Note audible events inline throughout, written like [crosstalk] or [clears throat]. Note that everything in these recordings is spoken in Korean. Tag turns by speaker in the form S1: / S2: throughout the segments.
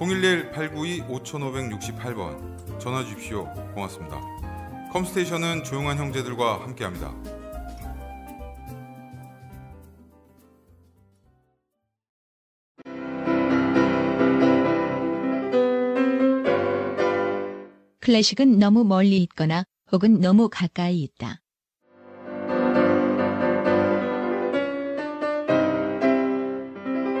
S1: 011-892-5568번 전화 주십시오. 고맙습니다. 컴스테이션은 조용한 형제들과 함께합니다.
S2: 클래식은 너무 멀리 있거나 혹은 너무 가까이 있다.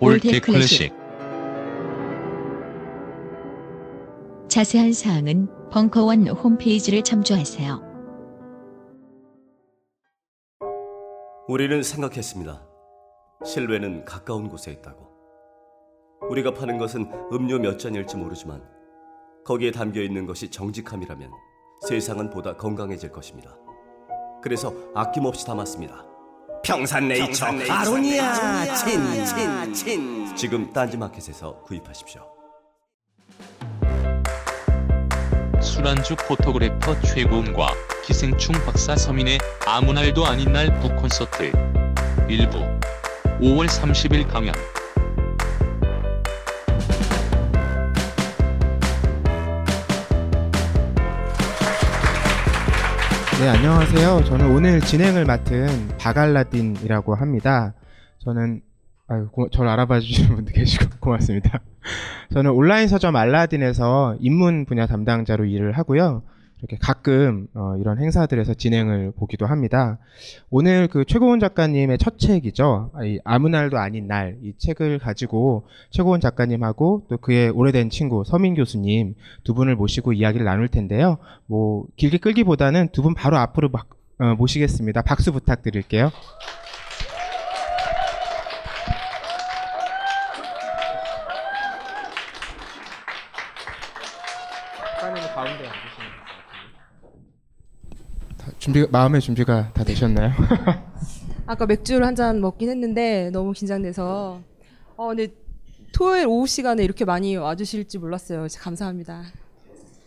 S3: old 클래식
S2: 자세한 사항은 벙커원 홈페이지를 참조하세요.
S4: 우리는 생각했습니다. 신뢰는 가까운 곳에 있다고. 우리가 파는 것은 음료 몇 잔일지 모르지만 거기에 담겨 있는 것이 정직함이라면 세상은 보다 건강해질 것입니다. 그래서 아낌없이 담았습니다. 평산네이처, 아로니아. 친친친. 지금 딴지마켓에서 구입하십시오.
S3: 술안주 포토그래퍼 최고음과 기생충 박사 서민의 아무 날도 아닌 날 북콘서트. 일부. 5월 30일 강연
S5: 네, 안녕하세요. 저는 오늘 진행을 맡은 바갈라딘이라고 합니다. 저는 아유, 고, 저를 알아봐 주시는 분들 계시고 [laughs] 고맙습니다. 저는 온라인 서점 알라딘에서 입문 분야 담당자로 일을 하고요. 이렇게 가끔 어, 이런 행사들에서 진행을 보기도 합니다. 오늘 그 최고원 작가님의 첫 책이죠. 이 아무 날도 아닌 날 이 책을 가지고 최고원 작가님하고 또 그의 오래된 친구 서민 교수님 두 분을 모시고 이야기를 나눌 텐데요. 뭐 길게 끌기보다는 두 분 바로 앞으로 막, 어, 모시겠습니다. 박수 부탁드릴게요. 준비 마음의 준비가 다 되셨나요? [laughs]
S6: 아까 맥주를 한 잔 먹긴 했는데 너무 긴장돼서 어 근데 토요일 오후 시간에 이렇게 많이 와주실지 몰랐어요. 감사합니다.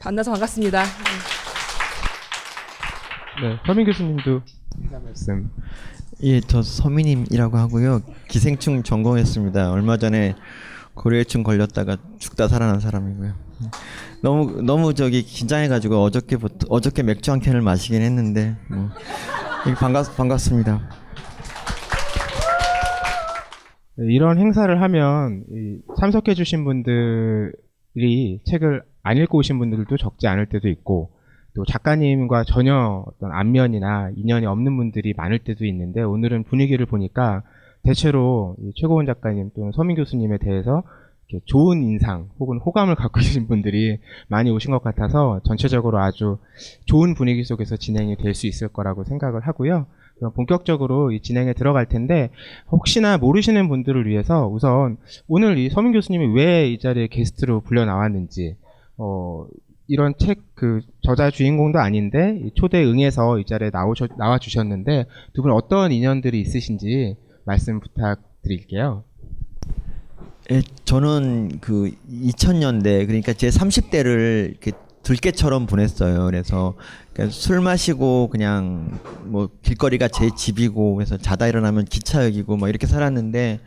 S6: 만나서 반갑습니다.
S5: 네, 서민 교수님도 인사 말씀.
S7: 예, 저 서민임이라고 하고요. 기생충 전공했습니다. 얼마 전에 고려해충 걸렸다가 죽다 살아난 사람이고요. 너무 너무 저기 긴장해가지고 어저께부터 어저께 맥주 한 캔을 마시긴 했는데 뭐 반갑 반갑습니다.
S5: 네, 이런 행사를 하면 참석해주신 분들이 책을 안 읽고 오신 분들도 적지 않을 때도 있고 또 작가님과 전혀 어떤 안면이나 인연이 없는 분들이 많을 때도 있는데 오늘은 분위기를 보니까 대체로 최고원 작가님 또는 서민 교수님에 대해서 좋은 인상 혹은 호감을 갖고 계신 분들이 많이 오신 것 같아서 전체적으로 아주 좋은 분위기 속에서 진행이 될 수 있을 거라고 생각을 하고요. 그럼 본격적으로 이 진행에 들어갈 텐데 혹시나 모르시는 분들을 위해서 우선 오늘 이 서민 교수님이 왜 이 자리에 게스트로 불려 나왔는지 어, 이런 책 그 저자 주인공도 아닌데 초대 응해서 이 자리에 나오셔, 나와 주셨는데 두 분 어떤 인연들이 있으신지 말씀 부탁드릴게요.
S7: 예, 저는 그 2000년대 그러니까 제 30대를 이렇게 들깨처럼 보냈어요. 그래서 술 마시고 그냥 뭐 길거리가 제 집이고 그래서 자다 일어나면 기차역이고 뭐 이렇게 살았는데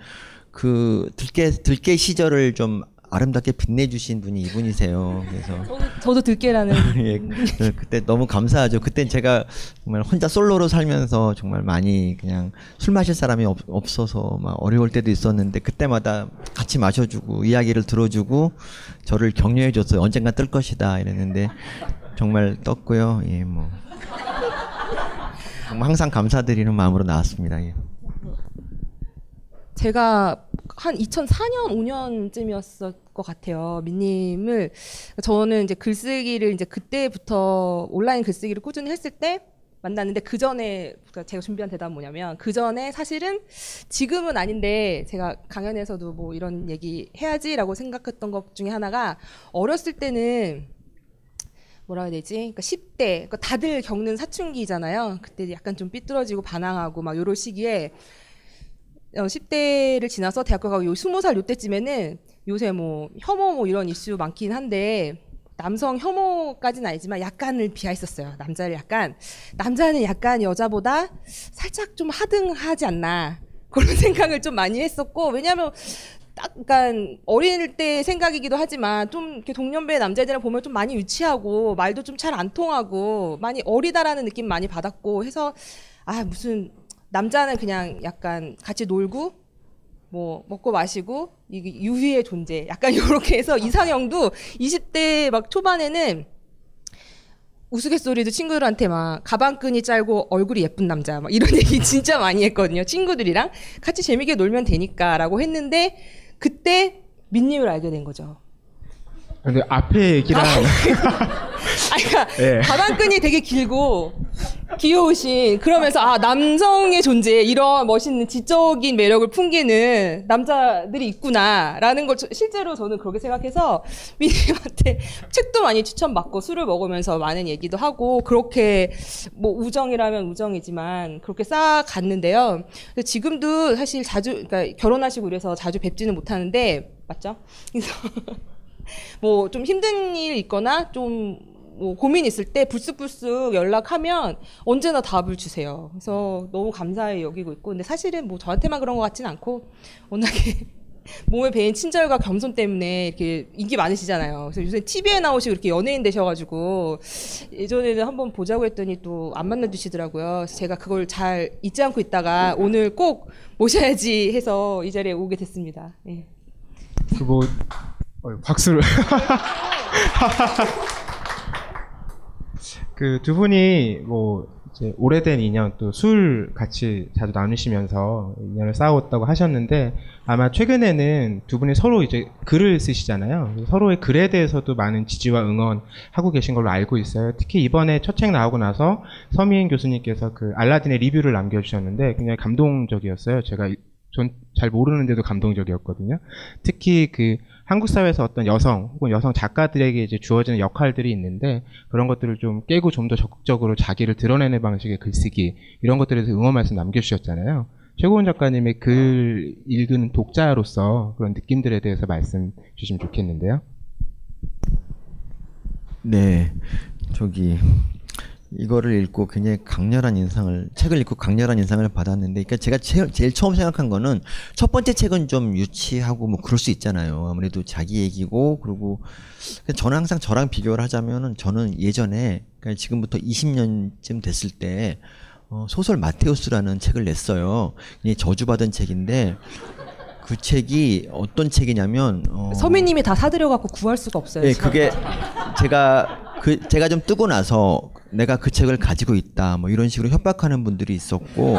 S7: 그 들깨 들깨 시절을 좀 아름답게 빛내주신 분이 이분이세요. 그래서 [laughs]
S6: 저도, 저도 들깨라는 [laughs]
S7: 예, 그- 그때 너무 감사하죠. 그때 제가 정말 혼자 솔로로 살면서 정말 많이 그냥 술 마실 사람이 없, 없어서 막 어려울 때도 있었는데 그때마다 같이 마셔주고 이야기를 들어주고 저를 격려해줬어요. 언젠가 뜰 것이다 이랬는데 정말 떴고요. 예, 뭐 항상 감사드리는 마음으로 나왔습니다. 예.
S6: 제가 한 2004년 5년쯤이었을 것 같아요. 민님을 저는 이제 글쓰기를 이제 그때부터 온라인 글쓰기를 꾸준히 했을 때 만났는데 그 전에 제가 준비한 대답은 뭐냐면 그 전에 사실은 지금은 아닌데 제가 강연에서도 뭐 이런 얘기 해야지라고 생각했던 것 중에 하나가 어렸을 때는 뭐라 해야 되지? 그러니까 10대, 그러니까 다들 겪는 사춘기잖아요. 그때 약간 좀 삐뚤어지고 반항하고 막 요럴 시기에 어, 10대를 지나서 대학교 가고 요 20살 요때쯤에는 요새 뭐 혐오 뭐 이런 이슈 많긴 한데 남성 혐오까지는 아니지만 약간을 비하했었어요. 남자를 약간 남자는 약간 여자보다 살짝 좀 하등하지 않나 그런 [laughs] 생각을 좀 많이 했었고 왜냐하면 딱 약간 어릴 때 생각이기도 하지만 좀 이렇게 동년배 남자애들을 보면 좀 많이 유치하고 말도 좀 잘 안 통하고 많이 어리다라는 느낌 많이 받았고 해서 아 무슨 남자는 그냥 약간 같이 놀고 뭐 먹고 마시고 이게 유희의 존재 약간 [laughs] 이렇게 해서 이상형도 20대 막 초반에는 우스갯소리도 친구들한테 막 가방끈이 짧고 얼굴이 예쁜 남자 막 이런 [laughs] 얘기 진짜 많이 했거든요 친구들이랑 같이 재밌게 놀면 되니까라고 했는데 그때 민님을 알게 된 거죠.
S5: 근데 앞에 얘기랑
S6: 아, [laughs] 그러니까
S5: 예.
S6: 가방끈이 되게 길고 귀여우신 그러면서 아 남성의 존재 이런 멋있는 지적인 매력을 풍기는 남자들이 있구나라는 걸 저- 실제로 저는 그렇게 생각해서 미님한테 책도 많이 추천받고 술을 먹으면서 많은 얘기도 하고 그렇게 뭐 우정이라면 우정이지만 그렇게 쌓아갔는데요. 지금도 사실 자주 그러니까 결혼하시고 이래서 자주 뵙지는 못하는데 맞죠? 그래서 [laughs] 뭐 좀 힘든 일 있거나 좀뭐 고민 있을 때 불쑥불쑥 연락하면 언제나 답을 주세요. 그래서 너무 감사히 여기고 있고 근데 사실은 뭐 저한테만 그런 것 같진 않고 워낙에 [laughs] 몸에 배인 친절과 겸손 때문에 이렇게 인기 많으시잖아요. 그래서 요새 TV에 나오시고 이렇게 연예인 되셔가지고 예전에는 한번 보자고 했더니 또 안 만나주시더라고요. 제가 그걸 잘 잊지 않고 있다가 오늘 꼭 모셔야지 해서 이 자리에 오게 됐습니다. 예.
S5: 그뭐 어, 박수를 [laughs] 그 두 분이 뭐 이제 오래된 인연 또 술 같이 자주 나누시면서 인연을 쌓아왔다고 하셨는데 아마 최근에는 두 분이 서로 이제 글을 쓰시잖아요. 서로의 글에 대해서도 많은 지지와 응원 하고 계신 걸로 알고 있어요. 특히 이번에 첫 책 나오고 나서 서미인 교수님께서 그 알라딘의 리뷰를 남겨주셨는데 굉장히 감동적이었어요. 제가 전 잘 모르는데도 감동적이었거든요. 특히 그 한국 사회에서 어떤 여성 혹은 여성 작가들에게 이제 주어지는 역할들이 있는데 그런 것들을 좀 깨고 좀 더 적극적으로 자기를 드러내는 방식의 글쓰기 이런 것들에 대해서 응원 말씀 남겨주셨잖아요. 최고원 작가님의 글 읽은 독자로서 그런 느낌들에 대해서 말씀 주시면 좋겠는데요.
S7: 네, 저기 이거를 읽고 굉장히 강렬한 인상을 책을 읽고 강렬한 인상을 받았는데, 그러니까 제가 제일, 제일 처음 생각한 거는 첫 번째 책은 좀 유치하고 뭐 그럴 수 있잖아요. 아무래도 자기 얘기고 그리고 저는 항상 저랑 비교를 하자면은 저는 예전에 그러니까 지금부터 20년쯤 됐을 때 어, 소설 마테우스라는 책을 냈어요. 이게 저주받은 책인데. 그 책이 어떤 책이냐면 어,
S6: 서민님이 다 사들여 갖고 구할 수가 없어요.
S7: 예,
S6: 지금.
S7: 그게 제가 그 제가 좀 뜨고 나서 내가 그 책을 가지고 있다 뭐 이런 식으로 협박하는 분들이 있었고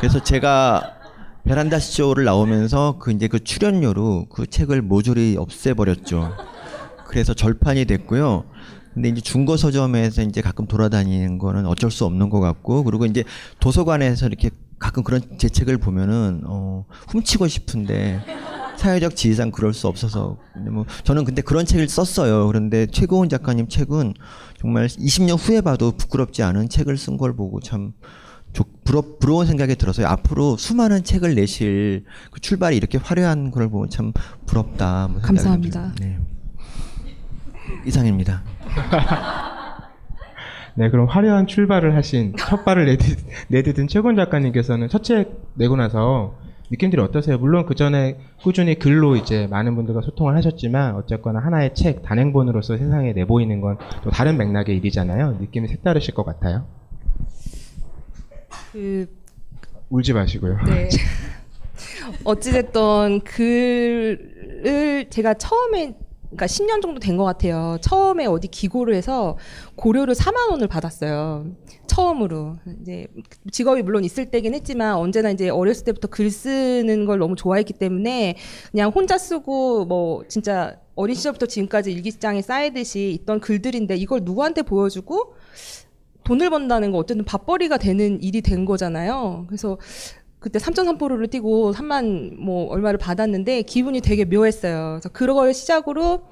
S7: 그래서 제가 베란다 쇼를 나오면서 그 이제 그 출연료로 그 책을 모조리 없애버렸죠. 그래서 절판이 됐고요. 근데 이제 중고 서점에서 이제 가끔 돌아다니는 거는 어쩔 수 없는 것 같고 그리고 이제 도서관에서 이렇게 가끔 그런 제 책을 보면은 어 훔치고 싶은데 사회적 지위상 그럴 수 없어서 근데 뭐 저는 근데 그런 책을 썼어요. 그런데 최고은 작가님 책은 정말 20년 후에 봐도 부끄럽지 않은 책을 쓴 걸 보고 참 조- 부러, 부러운 생각이 들어서요. 앞으로 수많은 책을 내실 그 출발이 이렇게 화려한 걸 보면 참 부럽다. 뭐 생각이
S6: 감사합니다.
S7: 네. 이상입니다. [laughs]
S5: 네, 그럼 화려한 출발을 하신 첫 발을 내딛, 내딛은 최곤 작가님께서는 첫 책 내고 나서 느낌들이 어떠세요? 물론 그 전에 꾸준히 글로 이제 많은 분들과 소통을 하셨지만 어쨌거나 하나의 책 단행본으로서 세상에 내보이는 건 또 다른 맥락의 일이잖아요. 느낌이 색다르실 것 같아요.
S6: 그
S5: 울지 마시고요.
S6: 네. [laughs] [laughs] 어찌됐던 글을 제가 처음에 그러니까 10년 정도 된 것 같아요. 처음에 어디 기고를 해서 고려를 4만 원을 받았어요. 처음으로 이제 직업이 물론 있을 때긴 했지만 언제나 이제 어렸을 때부터 글 쓰는 걸 너무 좋아했기 때문에 그냥 혼자 쓰고 뭐 진짜 어린 시절부터 지금까지 일기장에 쌓이듯이 있던 글들인데 이걸 누구한테 보여주고 돈을 번다는 거 어쨌든 밥벌이가 되는 일이 된 거잖아요. 그래서 그때 3.3%를 뛰고 3만 뭐 얼마를 받았는데 기분이 되게 묘했어요. 그래서 그걸 시작으로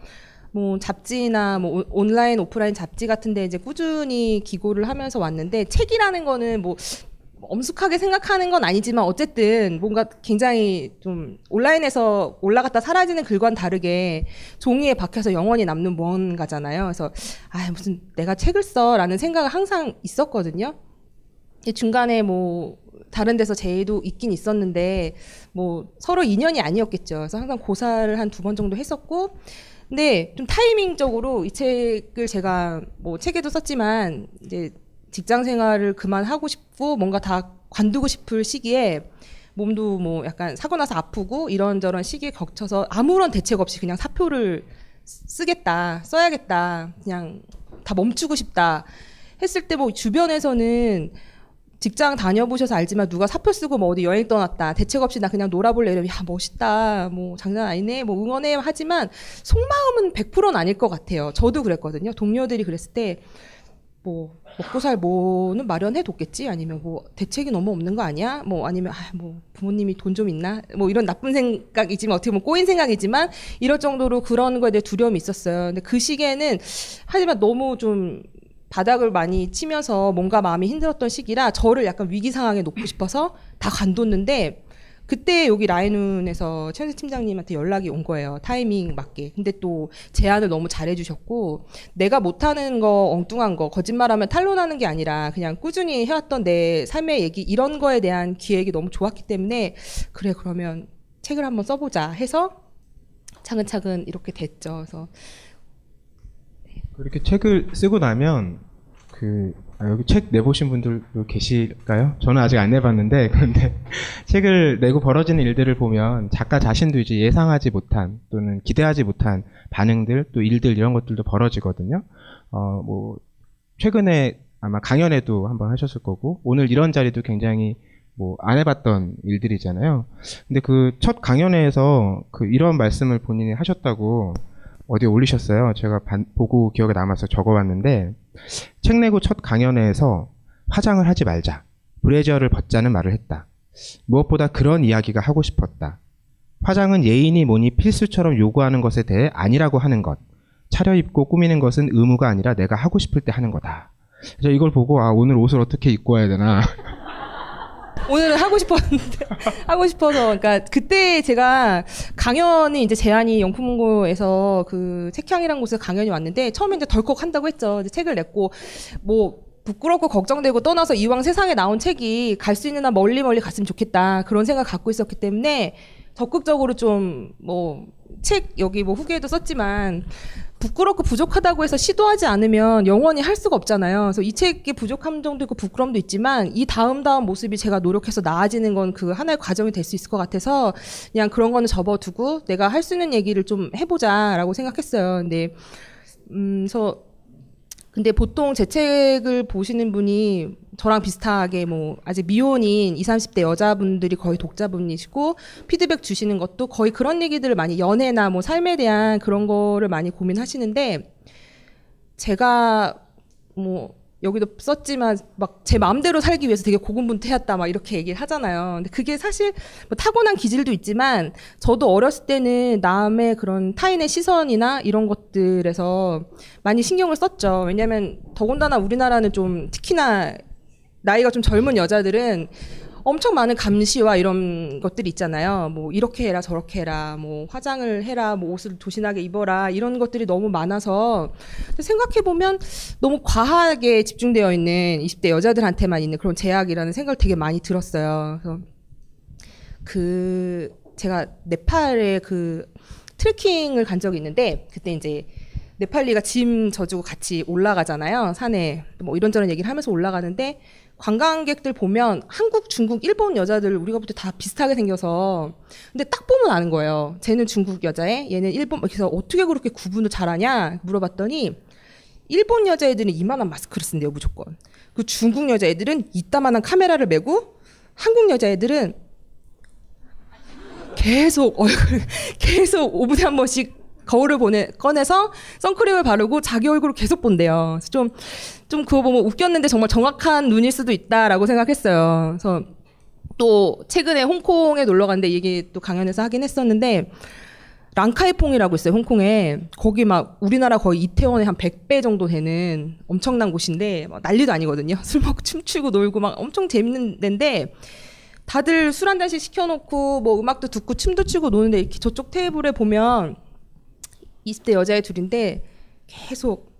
S6: 뭐 잡지나 뭐 오- 온라인 오프라인 잡지 같은데 이제 꾸준히 기고를 하면서 왔는데 책이라는 거는 뭐 엄숙하게 생각하는 건 아니지만 어쨌든 뭔가 굉장히 좀 온라인에서 올라갔다 사라지는 글과는 다르게 종이에 박혀서 영원히 남는 무언가잖아요. 그래서 아 무슨 내가 책을 써라는 생각은 항상 있었거든요. 이 중간에 뭐 다른 데서 제의도 있긴 있었는데 뭐 서로 인연이 아니었겠죠. 그래서 항상 고사를 한 두 번 정도 했었고 근데 좀 타이밍적으로 이 책을 제가 뭐 책에도 썼지만 이제 직장 생활을 그만하고 싶고 뭔가 다 관두고 싶을 시기에 몸도 뭐 약간 사고 나서 아프고 이런저런 시기에 겹쳐서 아무런 대책 없이 그냥 사표를 쓰겠다 써야겠다 그냥 다 멈추고 싶다 했을 때 뭐 주변에서는 직장 다녀보셔서 알지만 누가 사표 쓰고 뭐 어디 여행 떠났다 대책 없이 나 그냥 놀아볼래 이러면 야 멋있다 뭐 장난 아니네 뭐 응원해 하지만 속마음은 100%는 아닐 것 같아요. 저도 그랬거든요. 동료들이 그랬을 때 뭐 먹고 살 뭐는 마련해 뒀겠지? 아니면 뭐 대책이 너무 없는 거 아니야? 뭐 아니면 아 뭐 부모님이 돈 좀 있나? 뭐 이런 나쁜 생각이지만 어떻게 보면 꼬인 생각이지만 이럴 정도로 그런 거에 대해 두려움이 있었어요. 근데 그 시기에는 하지만 너무 좀 바닥을 많이 치면서 뭔가 마음이 힘들었던 시기라 저를 약간 위기 상황에 놓고 싶어서 다 간뒀는데 그때 여기 라인운에서 최현수 팀장님한테 연락이 온 거예요. 타이밍 맞게. 근데 또 제안을 너무 잘해주셨고 내가 못하는 거 엉뚱한 거 거짓말하면 탄론하는 게 아니라 그냥 꾸준히 해왔던 내 삶의 얘기 이런 거에 대한 기획이 너무 좋았기 때문에 그래 그러면 책을 한번 써보자 해서 차근차근 이렇게 됐죠. 그래서
S5: 그렇게 책을 쓰고 나면 그 아, 여기 책 내보신 분들도 계실까요? 저는 아직 안 내봤는데 [laughs] 그런데 책을 내고 벌어지는 일들을 보면 작가 자신도 이제 예상하지 못한 또는 기대하지 못한 반응들 또 일들 이런 것들도 벌어지거든요. 어 뭐 최근에 아마 강연에도 한번 하셨을 거고 오늘 이런 자리도 굉장히 뭐 안 해봤던 일들이잖아요. 근데 그 첫 강연회에서 그 이런 말씀을 본인이 하셨다고 어디에 올리셨어요. 제가 반- 보고 기억에 남아서 적어왔는데 책 내고 첫 강연회에서 화장을 하지 말자. 브래지어를 벗자는 말을 했다. 무엇보다 그런 이야기가 하고 싶었다. 화장은 예인이 뭐니 필수처럼 요구하는 것에 대해 아니라고 하는 것. 차려입고 꾸미는 것은 의무가 아니라 내가 하고 싶을 때 하는 거다. 그래서 이걸 보고 아 오늘 옷을 어떻게 입고 와야 되나 [laughs]
S6: 오늘은 하고 싶었는데 [laughs] 하고 싶어서 그러니까 그때 제가 강연이 이제 제안이 영품문고에서 그 책향이라는 곳에 강연이 왔는데 처음에 이제 덜컥 한다고 했죠. 이제 책을 냈고 뭐 부끄럽고 걱정되고 떠나서 이왕 세상에 나온 책이 갈 수 있는 한 멀리 멀리 갔으면 좋겠다 그런 생각 갖고 있었기 때문에 적극적으로 좀뭐 책 여기 뭐 후기에도 썼지만 부끄럽고 부족하다고 해서 시도하지 않으면 영원히 할 수가 없잖아요. 그래서 이 책의 부족함 정도 있고 부끄럼도 있지만 이 다음 다음 모습이 제가 노력해서 나아지는 건 그 하나의 과정이 될 수 있을 것 같아서 그냥 그런 거는 접어두고 내가 할 수 있는 얘기를 좀 해보자라고 생각했어요. 근데 음, 그래서 근데 보통 제 책을 보시는 분이 저랑 비슷하게 뭐 아직 미혼인 20, 30대 여자분들이 거의 독자분이시고 피드백 주시는 것도 거의 그런 얘기들을 많이 연애나 뭐 삶에 대한 그런 거를 많이 고민하시는데 제가 뭐 여기도 썼지만 막 제 마음대로 살기 위해서 되게 고군분투했다 막 이렇게 얘기를 하잖아요. 근데 그게 사실 뭐 타고난 기질도 있지만 저도 어렸을 때는 남의 그런 타인의 시선이나 이런 것들에서 많이 신경을 썼죠. 왜냐하면 더군다나 우리나라는 좀 특히나 나이가 좀 젊은 여자들은 엄청 많은 감시와 이런 것들이 있잖아요. 뭐 이렇게 해라 저렇게 해라 뭐 화장을 해라 뭐 옷을 조신하게 입어라 이런 것들이 너무 많아서 생각해 보면 너무 과하게 집중되어 있는 20대 여자들한테만 있는 그런 제약이라는 생각을 되게 많이 들었어요. 그래서 그 제가 네팔에 그 트레킹을 간 적이 있는데 그때 이제 네팔리가 짐 져주고 같이 올라가잖아요 산에 뭐 이런저런 얘기를 하면서 올라가는데 관광객들 보면 한국, 중국, 일본 여자들 우리가 볼 때 다 비슷하게 생겨서 근데 딱 보면 아는 거예요. 쟤는 중국 여자애, 얘는 일본 그래서 어떻게 그렇게 구분을 잘하냐 물어봤더니 일본 여자애들은 이만한 마스크를 쓴대요 무조건. 그 중국 여자애들은 이따만한 카메라를 메고 한국 여자애들은 계속 얼굴 [laughs] 계속 5분에 한 번씩 거울을 보내 꺼내서 선크림을 바르고 자기 얼굴을 계속 본대요. 좀, 좀 그거 보면 웃겼는데 정말 정확한 눈일 수도 있다라고 생각했어요. 그래서 또 최근에 홍콩에 놀러 갔는데 이게 또 강연에서 하긴 했었는데 랑카이퐁이라고 있어요, 홍콩에. 거기 막 우리나라 거의 이태원의 한 100배 정도 되는 엄청난 곳인데 막 난리도 아니거든요. [laughs] 술 먹고 춤추고 놀고 막 엄청 재밌는 데인데 다들 술 한 잔씩 시켜놓고 뭐 음악도 듣고 춤도 추고 노는데 이렇게 저쪽 테이블에 보면 20대 여자애 둘인데 계속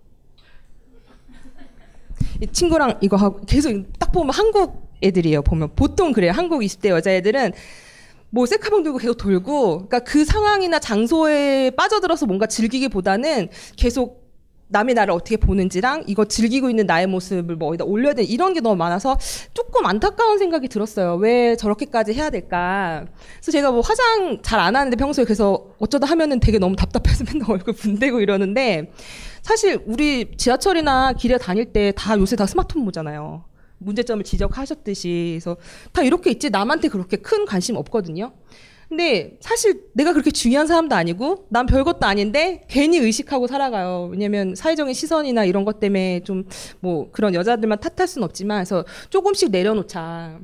S6: 이 친구랑 이거 하고 계속 딱 보면 한국 애들이에요. 보면 보통 그래요. 한국 20대 여자애들은 뭐 셀카봉 들고 계속 돌고 그러니까 그 상황이나 장소에 빠져들어서 뭔가 즐기기보다는 계속 남이 나를 어떻게 보는지랑 이거 즐기고 있는 나의 모습을 뭐 어디다 올려야 돼 이런 게 너무 많아서 조금 안타까운 생각이 들었어요. 왜 저렇게까지 해야 될까? 그래서 제가 뭐 화장 잘 안 하는데 평소에 그래서 어쩌다 하면은 되게 너무 답답해서 [laughs] 맨날 얼굴 분대고 이러는데 사실 우리 지하철이나 길에 다닐 때 다 요새 다 스마트폰 보잖아요. 문제점을 지적하셨듯이 그래서 다 이렇게 있지 남한테 그렇게 큰 관심 없거든요. 근데 사실 내가 그렇게 중요한 사람도 아니고 난 별것도 아닌데 괜히 의식하고 살아가요. 왜냐면 사회적인 시선이나 이런 것 때문에 좀 뭐 그런 여자들만 탓할 수는 없지만 그래서 조금씩 내려놓자.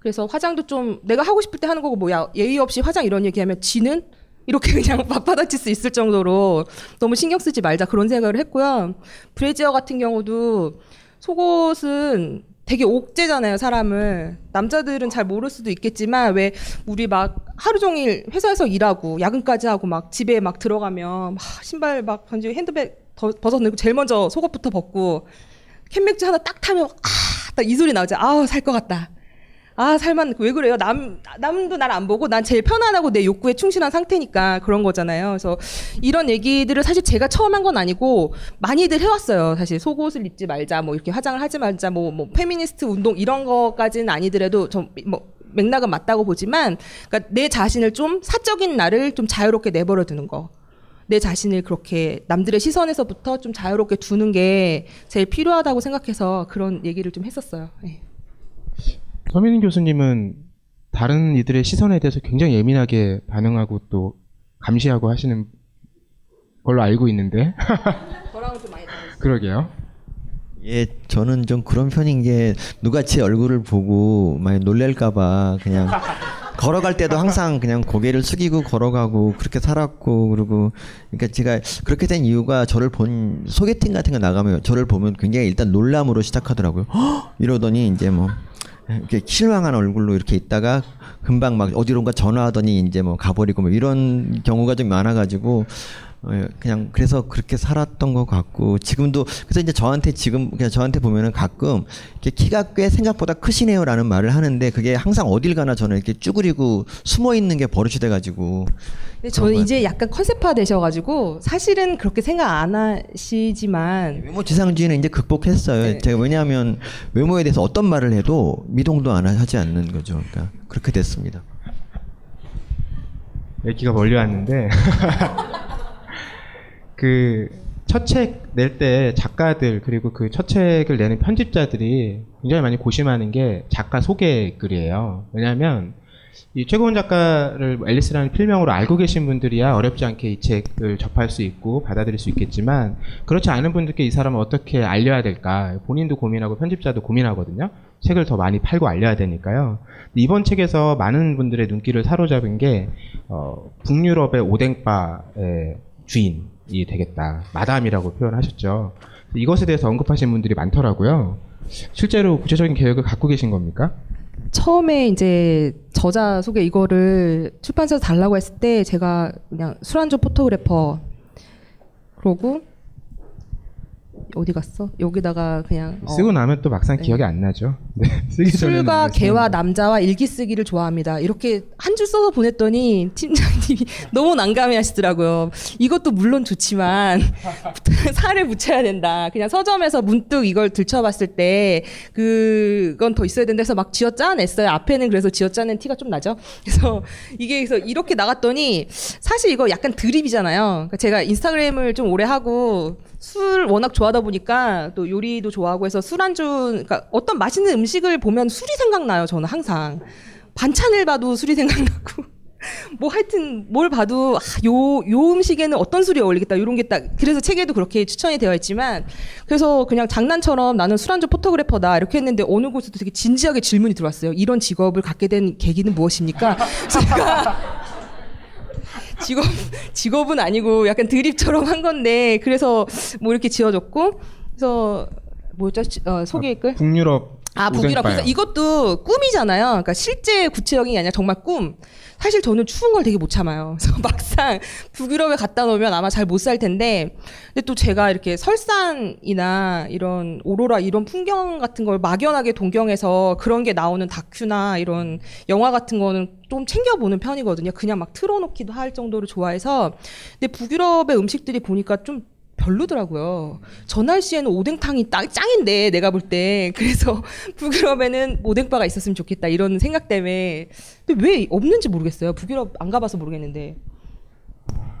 S6: 그래서 화장도 좀 내가 하고 싶을 때 하는 거고 뭐야 예의 없이 화장 이런 얘기하면 지는 이렇게 [laughs] 그냥 맞받아칠 수 있을 정도로 너무 신경 쓰지 말자 그런 생각을 했고요. 브래지어 같은 경우도 속옷은 되게 옥죄잖아요, 사람을. 남자들은 잘 모를 수도 있겠지만, 왜, 우리 막 하루 종일 회사에서 일하고, 야근까지 하고, 막 집에 막 들어가면, 막 신발 막 던지고, 핸드백 더- 벗어내고, 제일 먼저 속옷부터 벗고, 캔맥주 하나 딱 타면, 아, 딱 이 소리 나오죠. 아우, 살 것 같다. 아, 살만, 왜 그래요? 남, 남도 날 안 보고, 난 제일 편안하고 내 욕구에 충실한 상태니까 그런 거잖아요. 그래서 이런 얘기들을 사실 제가 처음 한 건 아니고, 많이들 해왔어요. 사실 속옷을 입지 말자, 뭐 이렇게 화장을 하지 말자, 뭐, 뭐, 페미니스트 운동 이런 거까지는 아니더라도 좀, 뭐, 맥락은 맞다고 보지만, 그러니까 내 자신을 좀 사적인 나를 좀 자유롭게 내버려 두는 거. 내 자신을 그렇게 남들의 시선에서부터 좀 자유롭게 두는 게 제일 필요하다고 생각해서 그런 얘기를 좀 했었어요. 네.
S5: 서민 교수님은 다른 이들의 시선에 대해서 굉장히 예민하게 반응하고 또 감시하고 하시는 걸로 알고 있는데 [laughs]
S6: 저랑은 좀 많이 다르죠.
S5: 그러게요.
S7: 예, 저는 좀 그런 편인 게 누가 제 얼굴을 보고 많이 놀랄까봐 그냥 [laughs] 걸어갈 때도 항상 그냥 고개를 숙이고 걸어가고 그렇게 살았고 그리고 그러니까 제가 그렇게 된 이유가 저를 본 소개팅 같은 거 나가면 저를 보면 굉장히 일단 놀람으로 시작하더라고요. 헉! [gasps] 이러더니 이제 뭐 이렇게 실망한 얼굴로 이렇게 있다가 금방 막 어디론가 전화하더니 이제 뭐 가버리고 뭐 이런 경우가 좀 많아가지고 어, 그냥 그래서 그렇게 살았던 것 같고 지금도 그래서 이제 저한테 지금 그냥 저한테 보면은 가끔 이렇게 키가 꽤 생각보다 크시네요라는 말을 하는데 그게 항상 어딜 가나 저는 이렇게 쭈그리고 숨어 있는 게 버릇이 돼가지고
S6: 근데 저는 이제 약간 컨셉화 되셔가지고 사실은 그렇게 생각 안 하시지만
S7: 외모 지상주의는 이제 극복했어요. 제가 왜냐하면 외모에 대해서 어떤 말을 해도 미동도 안 하지 않는 거죠. 그러니까 그렇게 됐습니다.
S5: 얘기가 멀리 왔는데 [laughs] 그 첫 책 낼 때 작가들 그리고 그 첫 책을 내는 편집자들이 굉장히 많이 고심하는 게 작가 소개 글이에요. 왜냐하면 이 최고원 작가를 앨리스라는 필명으로 알고 계신 분들이야 어렵지 않게 이 책을 접할 수 있고 받아들일 수 있겠지만 그렇지 않은 분들께 이 사람을 어떻게 알려야 될까 본인도 고민하고 편집자도 고민하거든요. 책을 더 많이 팔고 알려야 되니까요. 이번 책에서 많은 분들의 눈길을 사로잡은 게 어, 북유럽의 오뎅바의 주인이 되겠다. 마담이라고 표현하셨죠. 이것에 대해서 언급하신 분들이 많더라고요. 실제로 구체적인 계획을 갖고 계신 겁니까?
S6: 처음에 이제 저자 소개 이거를 출판사에서 달라고 했을 때 제가 그냥 술안주 포토그래퍼 그러고 어디 갔어? 여기다가 그냥 어,
S5: 쓰고 나면 또 막상 기억이 안 나죠. [laughs] 네.
S6: 술과
S5: 안
S6: 개와. 남자와 일기 쓰기를 좋아합니다. 이렇게 한 줄 써서 보냈더니 팀장님이 [laughs] 너무 난감해 하시더라고요. 이것도 물론 좋지만 [laughs] 살을 붙여야 된다. 그냥 서점에서 문득 이걸 들춰봤을 때 그건 더 있어야 된다 해서 막 쥐어짜냈어요. 앞에는 그래서 쥐어짜낸 티가 좀 나죠. 그래서 이게 그래서 이렇게 나갔더니 사실 이거 약간 드립이잖아요. 그러니까 제가 인스타그램을 좀 오래 하고 술 워낙 좋아하다 보니까 또 요리도 좋아하고 해서 술안주 그러니까 어떤 맛있는 음식을 보면 술이 생각나요. 저는 항상 반찬을 봐도 술이 [laughs] 생각나고 뭐 하여튼 뭘 봐도 아, 요, 요 음식에는 어떤 술이 어울리겠다 이런 게 딱 그래서 책에도 그렇게 추천이 되어 있지만 그래서 그냥 장난처럼 나는 술안주 포토그래퍼다 이렇게 했는데 어느 곳에도 되게 진지하게 질문이 들어왔어요. 이런 직업을 갖게 된 계기는 무엇입니까? [laughs] 제가 직업 [laughs] 직업은 아니고 약간 드립처럼 한 건데 그래서 뭐 이렇게 지어줬고 그래서 뭐였죠? 어, 소개의 끌
S5: 북유럽
S6: 아 북유럽. 그래서 이것도 꿈이잖아요. 그러니까 실제 구체적인 게 아니라 정말 꿈. 사실 저는 추운 걸 되게 못 참아요. 그래서 [laughs] 막상 북유럽에 갔다 놓으면 아마 잘 못 살 텐데, 근데 또 제가 이렇게 설산이나 이런 오로라 이런 풍경 같은 걸 막연하게 동경해서 그런 게 나오는 다큐나 이런 영화 같은 거는 좀 챙겨보는 편이거든요. 그냥 막 틀어놓기도 할 정도로 좋아해서. 근데 북유럽의 음식들이 보니까 좀 별로더라고요. 저 날씨에는 오뎅탕이 딱 짱인데 내가 볼 때 [laughs] 그래서 북유럽에는 오뎅바가 있었으면 좋겠다 이런 생각 때문에 근데 왜 없는지 모르겠어요. 북유럽 안 가봐서 모르겠는데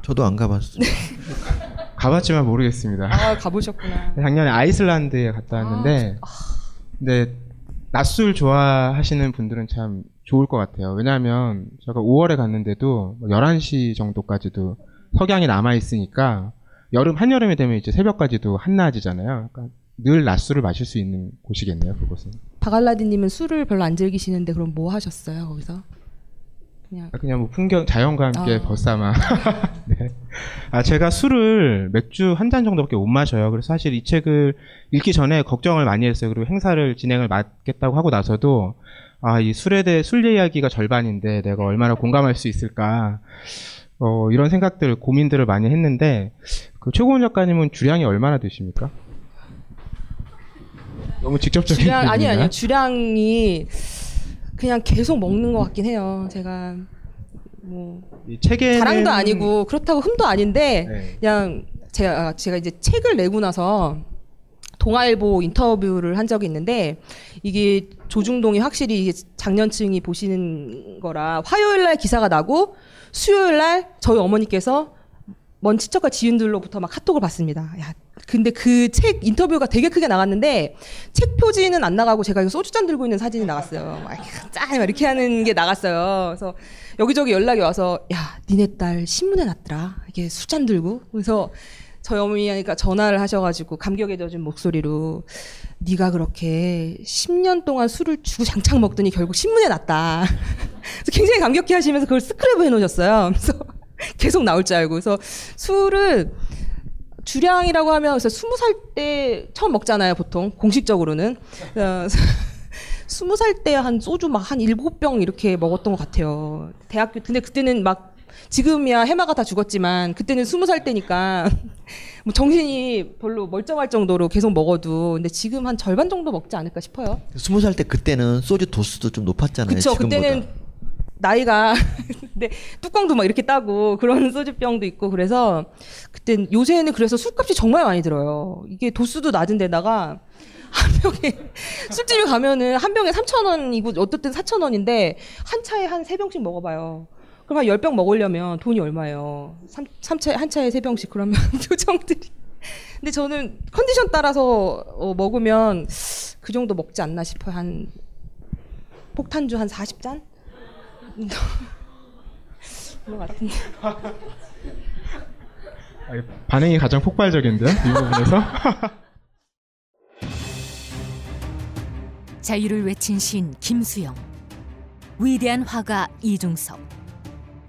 S7: 저도 안 가봤어요. [laughs]
S5: 가봤지만 모르겠습니다.
S6: 아 가보셨구나.
S5: 작년에 아이슬란드에 갔다 왔는데, 근데 낮술 좋아하시는 분들은 참 좋을 것 같아요. 왜냐하면 제가 5월에 갔는데도 뭐 11시 정도까지도 석양이 남아 있으니까 여름 한여름이 되면 이제 새벽까지도 한낮이잖아요. 그러니까 늘 낮술을 마실 수 있는 곳이겠네요, 그곳은.
S6: 바갈라디님은 술을 별로 안 즐기시는데 그럼 뭐 하셨어요 거기서? 그냥
S5: 그냥 뭐 풍경, 자연과 함께
S6: 아.
S5: 벗삼아. [laughs] 네. 아, 제가 술을 맥주 한 잔 정도밖에 못 마셔요. 그래서 사실 이 책을 읽기 전에 걱정을 많이 했어요. 그리고 행사를 진행을 맡겠다고 하고 나서도, 아, 이 술에 대해 술 이야기가 절반인데 내가 얼마나 공감할 수 있을까. 어, 이런 생각들, 고민들을 많이 했는데, 그 최고원 작가님은 주량이 얼마나 되십니까? 너무 직접적인
S6: 주량 아니? 아니요 주량이 그냥 계속 먹는 것 같긴 해요. 제가
S5: 뭐이 책에는
S6: 자랑도 아니고 그렇다고 흠도 아닌데
S5: 네.
S6: 그냥 제가 제가 이제 책을 내고 나서 동아일보 인터뷰를 한 적이 있는데 이게 조중동이 확실히 이게 장년층이 보시는 거라 화요일 날 기사가 나고 수요일 날 저희 어머니께서 먼 친척과 지인들로부터 막 카톡을 받습니다. 야, 근데 그 책 인터뷰가 되게 크게 나갔는데 책 표지는 안 나가고 제가 소주잔 들고 있는 사진이 나갔어요. 막 [laughs] 짠! 막 이렇게 하는 게 나갔어요. 그래서 여기저기 연락이 와서 야, 니네 딸 신문에 났더라. 이게 술잔 들고. 그래서 저희 어머니가 전화를 하셔가지고 감격에 젖은 목소리로 네가 그렇게 10년 동안 술을 주구장창 먹더니 결국 신문에 났다. [laughs] 굉장히 감격해 하시면서 그걸 스크랩을 해놓으셨어요. 그래서 [laughs] 계속 나올 줄 알고. 그래서 술을 주량이라고 하면 그래서 스무 살때 처음 먹잖아요, 보통 공식적으로는. 그래서 [laughs] 스무 살 때 한 소주 막 한 일곱 병 이렇게 먹었던 것 같아요. 대학교 근데 그때는 막 지금이야 해마가 다 죽었지만 그때는 스무 살 때니까 [laughs] 뭐 정신이 별로 멀쩡할 정도로 계속 먹어도 근데 지금 한 절반 정도 먹지 않을까 싶어요.
S7: 스무 살 때 그때는 소주 도수도 좀 높았잖아요.
S6: 그쵸
S7: 지금보다.
S6: 그때는 나이가 [laughs] 근데 뚜껑도 막 이렇게 따고 그런 [laughs] 소주병도 있고 그래서 그땐 요새는 그래서 술값이 정말 많이 들어요. 이게 도수도 낮은 데다가 한 병에 술집에 가면은 한 병에 3,000원이고 어떨 땐 4,000원인데 한 차에 한 세 병씩 먹어봐요. 그럼 한 10병 먹으려면 돈이 얼마예요? 3, 삼차에한 차에 세병씩 그러면 [laughs] 표정들이 근데 저는 컨디션 따라서 어, 먹으면 그 정도 먹지 않나 싶어요. 한 폭탄주 한 40잔? [laughs] 그거 같은데. [laughs]
S5: 아니, 반응이 가장 폭발적인데요, 이 부분에서?
S8: 자유를 외친 시인 김수영, 위대한 화가 이중섭,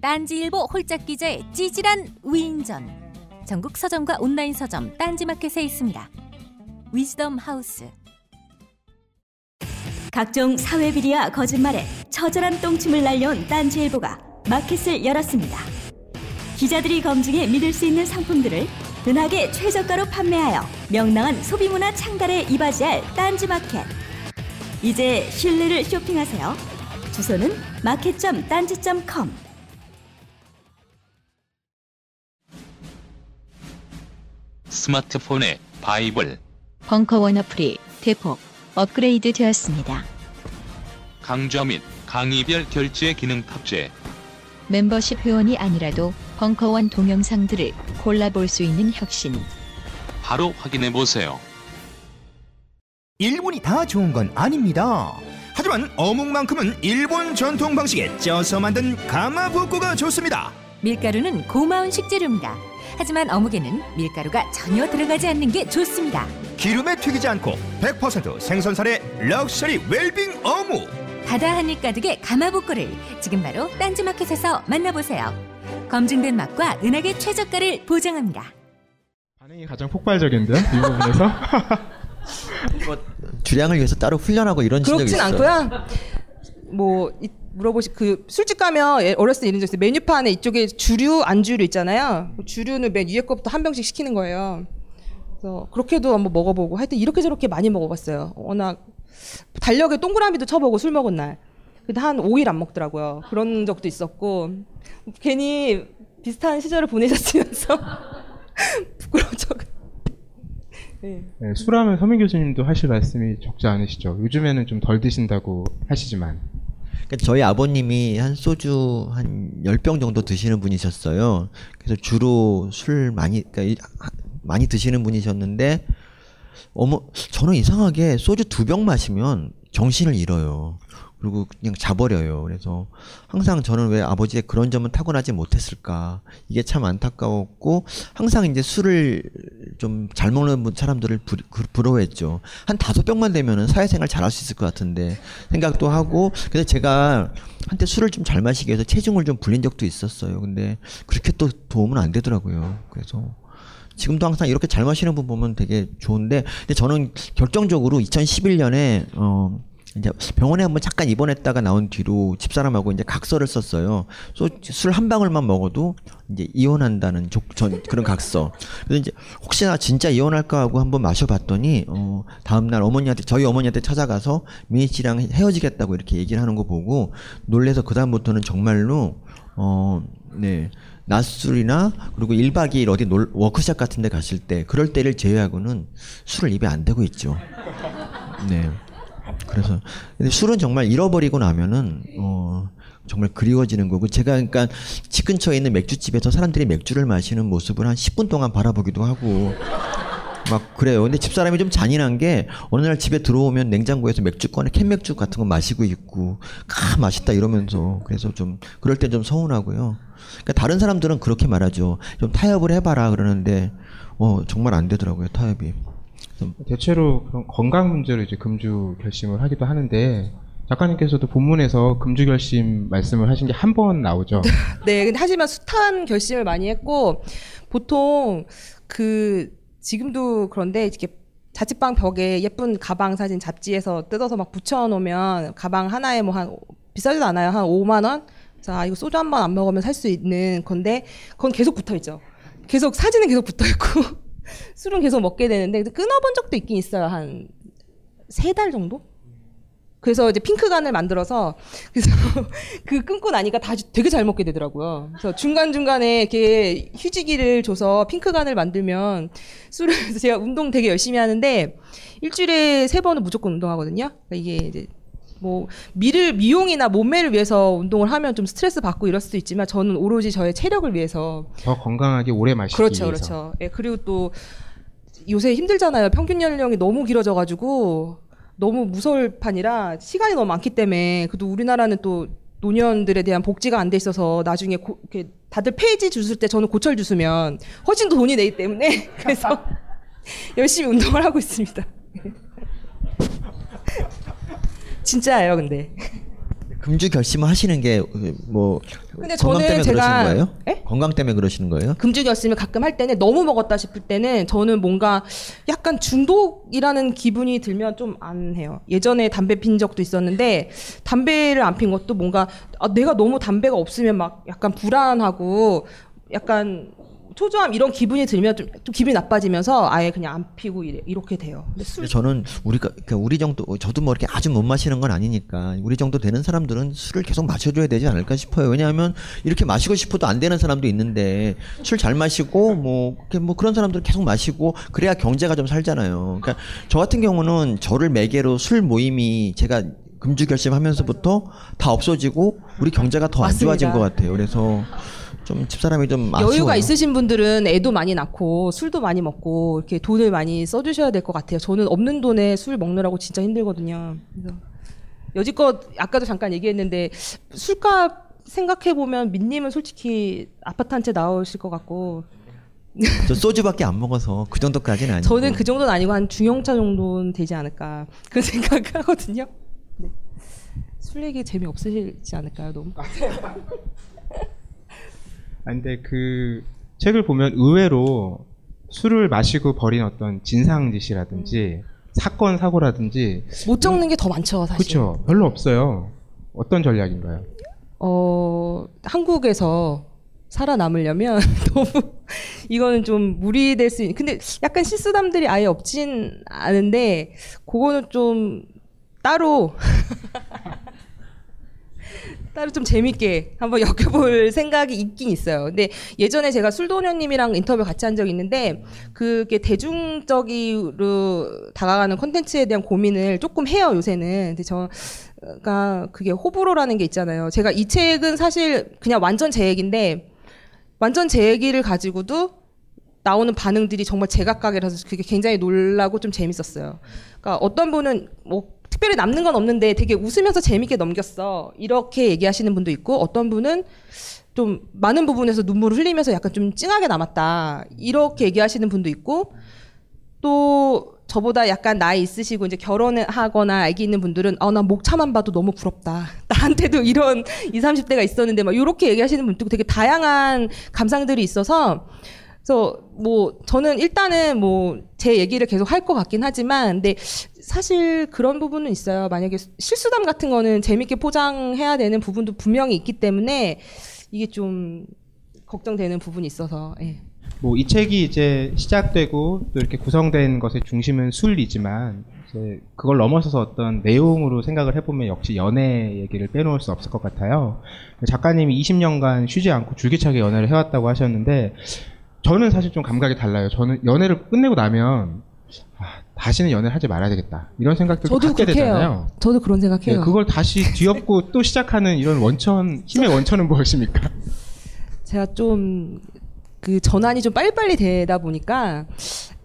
S8: 딴지일보 홀짝 기자의 찌질한 위인전. 전국 서점과 온라인 서점 딴지마켓에 있습니다. 위즈덤 하우스.
S9: 각종 사회 비리와 거짓말에 처절한 똥침을 날려온 딴지일보가 마켓을 열었습니다. 기자들이 검증해 믿을 수 있는 상품들을 은하계 최저가로 판매하여 명랑한 소비문화 창달에 이바지할 딴지마켓. 이제 신뢰를 쇼핑하세요. 주소는 마켓.딴지.com.
S3: 스마트폰에 바이블,
S2: 벙커원 어플이 대폭 업그레이드 되었습니다.
S3: 강좌 및 강의별 결제 기능 탑재.
S2: 멤버십 회원이 아니라도 벙커원 동영상들을 골라볼 수 있는 혁신.
S3: 바로 확인해 보세요.
S10: 일본이 다 좋은 건 아닙니다. 하지만 어묵만큼은 일본 전통 방식에 쪄서 만든 가마부코가 좋습니다.
S8: 밀가루는 고마운 식재료입니다. 하지만 어묵에는 밀가루가 전혀 들어가지 않는 게 좋습니다.
S10: 기름에 튀기지 않고 100% 생선살의 럭셔리 웰빙 어묵.
S8: 바다 한입 가득의 가마복고를 지금 바로 딴지마켓에서 만나보세요. 검증된 맛과 은하계 최저가를 보장합니다.
S5: 반응이 가장 폭발적인데요, 이 부분에서. [laughs]
S7: 주량을 위해서 따로 훈련하고 이런 적이
S6: 그렇진
S7: 있어요.
S6: 않고요. 뭐 이- 물어보시 그 술집 가면 예, 어렸을 때 이런 적 있어요. 메뉴판에 이쪽에 주류 안주류 있잖아요. 그 주류는 맨 위에 거부터 한 병씩 시키는 거예요. 그래서 그렇게도 한번 먹어보고 하여튼 이렇게 저렇게 많이 먹어봤어요. 워낙 달력에 동그라미도 쳐보고 술 먹은 날. 근데 한 5일 안 먹더라고요. 그런 적도 있었고 괜히 비슷한 시절을 보내셨으면서 [laughs] 부끄러운 적. 네.
S5: 네, 술하면 서민 교수님도 하실 말씀이 적지 않으시죠. 요즘에는 좀 덜 드신다고 하시지만.
S7: 그러니까 저희 아버님이 한 소주 한 10병 정도 드시는 분이셨어요. 그래서 주로 술 많이 그러니까 많이 드시는 분이셨는데 어머 저는 이상하게 소주 두 병 마시면 정신을 잃어요. 그리고 그냥 자버려요. 그래서 항상 저는 왜 아버지의 그런 점은 타고나지 못했을까. 이게 참 안타까웠고, 항상 이제 술을 좀 잘 먹는 분- 사람들을 부, 그- 부러워했죠. 한 다섯 병만 되면은 사회생활 잘할 수 있을 것 같은데, 생각도 하고, 그래서 제가 한때 술을 좀 잘 마시기 위해서 체중을 좀 불린 적도 있었어요. 근데 그렇게 또 도움은 안 되더라고요. 그래서 지금도 항상 이렇게 잘 마시는 분 보면 되게 좋은데, 근데 저는 결정적으로 2011년에, 어, 이제 병원에 한번 잠깐 입원했다가 나온 뒤로 집사람하고 이제 각서를 썼어요. 술 한 방울만 먹어도 이제 이혼한다는 족, 전, 그런 각서. 그래서 이제 혹시나 진짜 이혼할까 하고 한번 마셔봤더니 어, 다음 날 어머니한테 저희 어머니한테 찾아가서 미희 씨랑 헤어지겠다고 이렇게 얘기를 하는 거 보고 놀래서 그 다음부터는 정말로 어, 네. 낮술이나 그리고 1박 2일 어디 놀, 워크샵 같은 데 갔을 때 그럴 때를 제외하고는 술을 입에 안 대고 있죠. 네. 그래서 근데 술은 정말 잃어버리고 나면은 어 정말 그리워지는 거고 제가 그러니까 집 근처에 있는 맥주집에서 사람들이 맥주를 마시는 모습을 한 10분 동안 바라보기도 하고 막 그래요. 근데 집사람이 좀 잔인한 게 어느 날 집에 들어오면 냉장고에서 맥주 꺼내 캔맥주 같은 거 마시고 있고 아 맛있다 이러면서 그래서 좀 그럴 땐 좀 서운하고요. 그러니까 다른 사람들은 그렇게 말하죠. 좀 타협을 해봐라 그러는데 어 정말 안 되더라고요 타협이.
S5: 대체로 그런 건강 문제로 이제 금주 결심을 하기도 하는데 작가님께서도 본문에서 금주 결심 말씀을 하신 게 한 번 나오죠. [laughs]
S6: 네, 근데 하지만 숱한 결심을 많이 했고 보통 그 지금도 그런데 이렇게 자취방 벽에 예쁜 가방 사진 잡지에서 뜯어서 막 붙여놓으면 가방 하나에 뭐 한 비싸지도 않아요 한 5만 원. 자 이거 소주 한 번 안 먹으면 살 수 있는 건데 그건 계속 붙어 있죠. 계속 사진은 계속 붙어 있고 [laughs] 술은 계속 먹게 되는데 끊어본 적도 있긴 있어요 한 세 달 정도. 그래서 이제 핑크간을 만들어서 그래서 [laughs] 그 끊고 나니까 다 되게 잘 먹게 되더라고요. 그래서 중간 중간에 이렇게 휴지기를 줘서 핑크간을 만들면 술을 [laughs] 제가 운동 되게 열심히 하는데 일주일에 세 번은 무조건 운동하거든요. 그러니까 이게 이제 뭐 미를 미용이나 몸매를 위해서 운동을 하면 좀 스트레스 받고 이럴 수도 있지만 저는 오로지 저의 체력을 위해서
S5: 더 건강하게 오래 마시기
S6: 그렇죠,
S5: 위해서.
S6: 그렇죠. 예, 그리고 또 요새 힘들잖아요. 평균 연령이 너무 길어져 가지고 너무 무서울 판이라 시간이 너무 많기 때문에 그래도 우리나라는 또 노년들에 대한 복지가 안 돼 있어서 나중에 고, 이렇게 다들 페이지 주술 때 저는 고철 주스면 훨씬 더 돈이 내기 때문에 [laughs] 그래서 [laughs] 열심히 운동을 하고 있습니다. 진짜예요, 근데.
S7: 금주 결심을 하시는 게뭐
S6: 근데
S7: 건강
S6: 저는
S7: 때문에
S6: 제가-
S7: 그러시는 거예요?
S6: 예?
S7: 건강 때문에 그러시는 거예요?
S6: 금주 결심을 가끔 할 때는 너무 먹었다 싶을 때는 저는 뭔가 약간 중독이라는 기분이 들면 좀 안 해요. 예전에 담배 핀 적도 있었는데 담배를 안 핀 것도 뭔가 아, 내가 너무 담배가 없으면 막 약간 불안하고 약간 초조함 이런 기분이 들면 좀, 좀 기분이 나빠지면서 아예 그냥 안 피고 이래, 이렇게 돼요. 근데 술
S7: 저는 우리가 그러니까 우리 정도 저도 뭐 이렇게 아주 못 마시는 건 아니니까 우리 정도 되는 사람들은 술을 계속 마셔줘야 되지 않을까 싶어요. 왜냐하면 이렇게 마시고 싶어도 안 되는 사람도 있는데 술 잘 마시고 뭐, 뭐 그런 사람들은 계속 마시고 그래야 경제가 좀 살잖아요. 그러니까 저 같은 경우는 저를 매개로 술 모임이 제가 금주 결심하면서부터 다 없어지고 우리 경제가 더 안. 좋아진 것 같아요. 그래서 좀 집사람이 좀 아쉬워요.
S6: 여유가 있으신 분들은 애도 많이 낳고 술도 많이 먹고 이렇게 돈을 많이 써주셔야 될 것 같아요. 저는 없는 돈에 술 먹느라고 진짜 힘들거든요. 그래서 여지껏 아까도 잠깐 얘기했는데 술값 생각해 보면 민님은 솔직히 아파트 한 채 나오실 것 같고
S7: 저 소주밖에 안 먹어서 그 정도까지는 아니고.
S6: 저는 그 정도는 아니고 한 중형차 정도는 되지 않을까 그런 [laughs] 생각하거든요. 네. 술 얘기 재미 없으시지 않을까요, 너무?
S5: 아, 근데 그 책을 보면 의외로 술을 마시고 벌인 어떤 진상짓이라든지 사건 사고라든지
S6: 못 적는 게 더 많죠, 사실.
S5: 그렇죠. 별로 없어요. 어떤 전략인가요?
S6: 어, 한국에서 살아남으려면 [laughs] 너무 이거는 좀 무리될 수 있는. 근데 약간 실수담들이 아예 없진 않은데 그거는 좀 따로 [laughs] 따로 좀 재밌게 한번 [laughs] 엮여볼 생각이 있긴 있어요. 근데 예전에 제가 술도녀님이랑 인터뷰 같이 한 적이 있는데 그게 대중적으로 다가가는 콘텐츠에 대한 고민을 조금 해요 요새는. 근데 저가 그게 호불호라는 게 있잖아요. 제가 이 책은 사실 그냥 완전 제 얘기인데 완전 제 얘기를 가지고도 나오는 반응들이 정말 제각각이라서 그게 굉장히 놀라고 좀 재밌었어요. 그러니까 어떤 분은 뭐 특별히 남는 건 없는데 되게 웃으면서 재밌게 넘겼어. 이렇게 얘기하시는 분도 있고 어떤 분은 좀 많은 부분에서 눈물을 흘리면서 약간 좀 찡하게 남았다. 이렇게 얘기하시는 분도 있고 또 저보다 약간 나이 있으시고 이제 결혼을 하거나 아기 있는 분들은 아 나 목차만 봐도 너무 부럽다. [laughs] 나한테도 이런 20, 30대가 있었는데 막 이렇게 얘기하시는 분도 되게 다양한 감상들이 있어서 그래서 뭐 저는 일단은 뭐 제 얘기를 계속 할 것 같긴 하지만 근데 사실 그런 부분은 있어요. 만약에 실수담 같은 거는 재밌게 포장해야 되는 부분도 분명히 있기 때문에 이게 좀 걱정되는 부분이 있어서 예.
S5: 뭐 이 책이 이제 시작되고 또 이렇게 구성된 것의 중심은 술이지만 이제 그걸 넘어서서 어떤 내용으로 생각을 해보면 역시 연애 얘기를 빼놓을 수 없을 것 같아요. 작가님이 20년간 쉬지 않고 줄기차게 연애를 해왔다고 하셨는데 저는 사실 좀 감각이 달라요. 저는 연애를 끝내고 나면 아, 다시는 연애를 하지 말아야 되겠다 이런 생각들도 갖게 되잖아요.
S6: 해요. 저도 그런 생각해요.
S5: 네, 그걸 다시 뒤엎고 [laughs] 또 시작하는 이런 원천 힘의 원천은 무엇입니까?
S6: 제가 좀 그 전환이 좀 빨리빨리 되다 보니까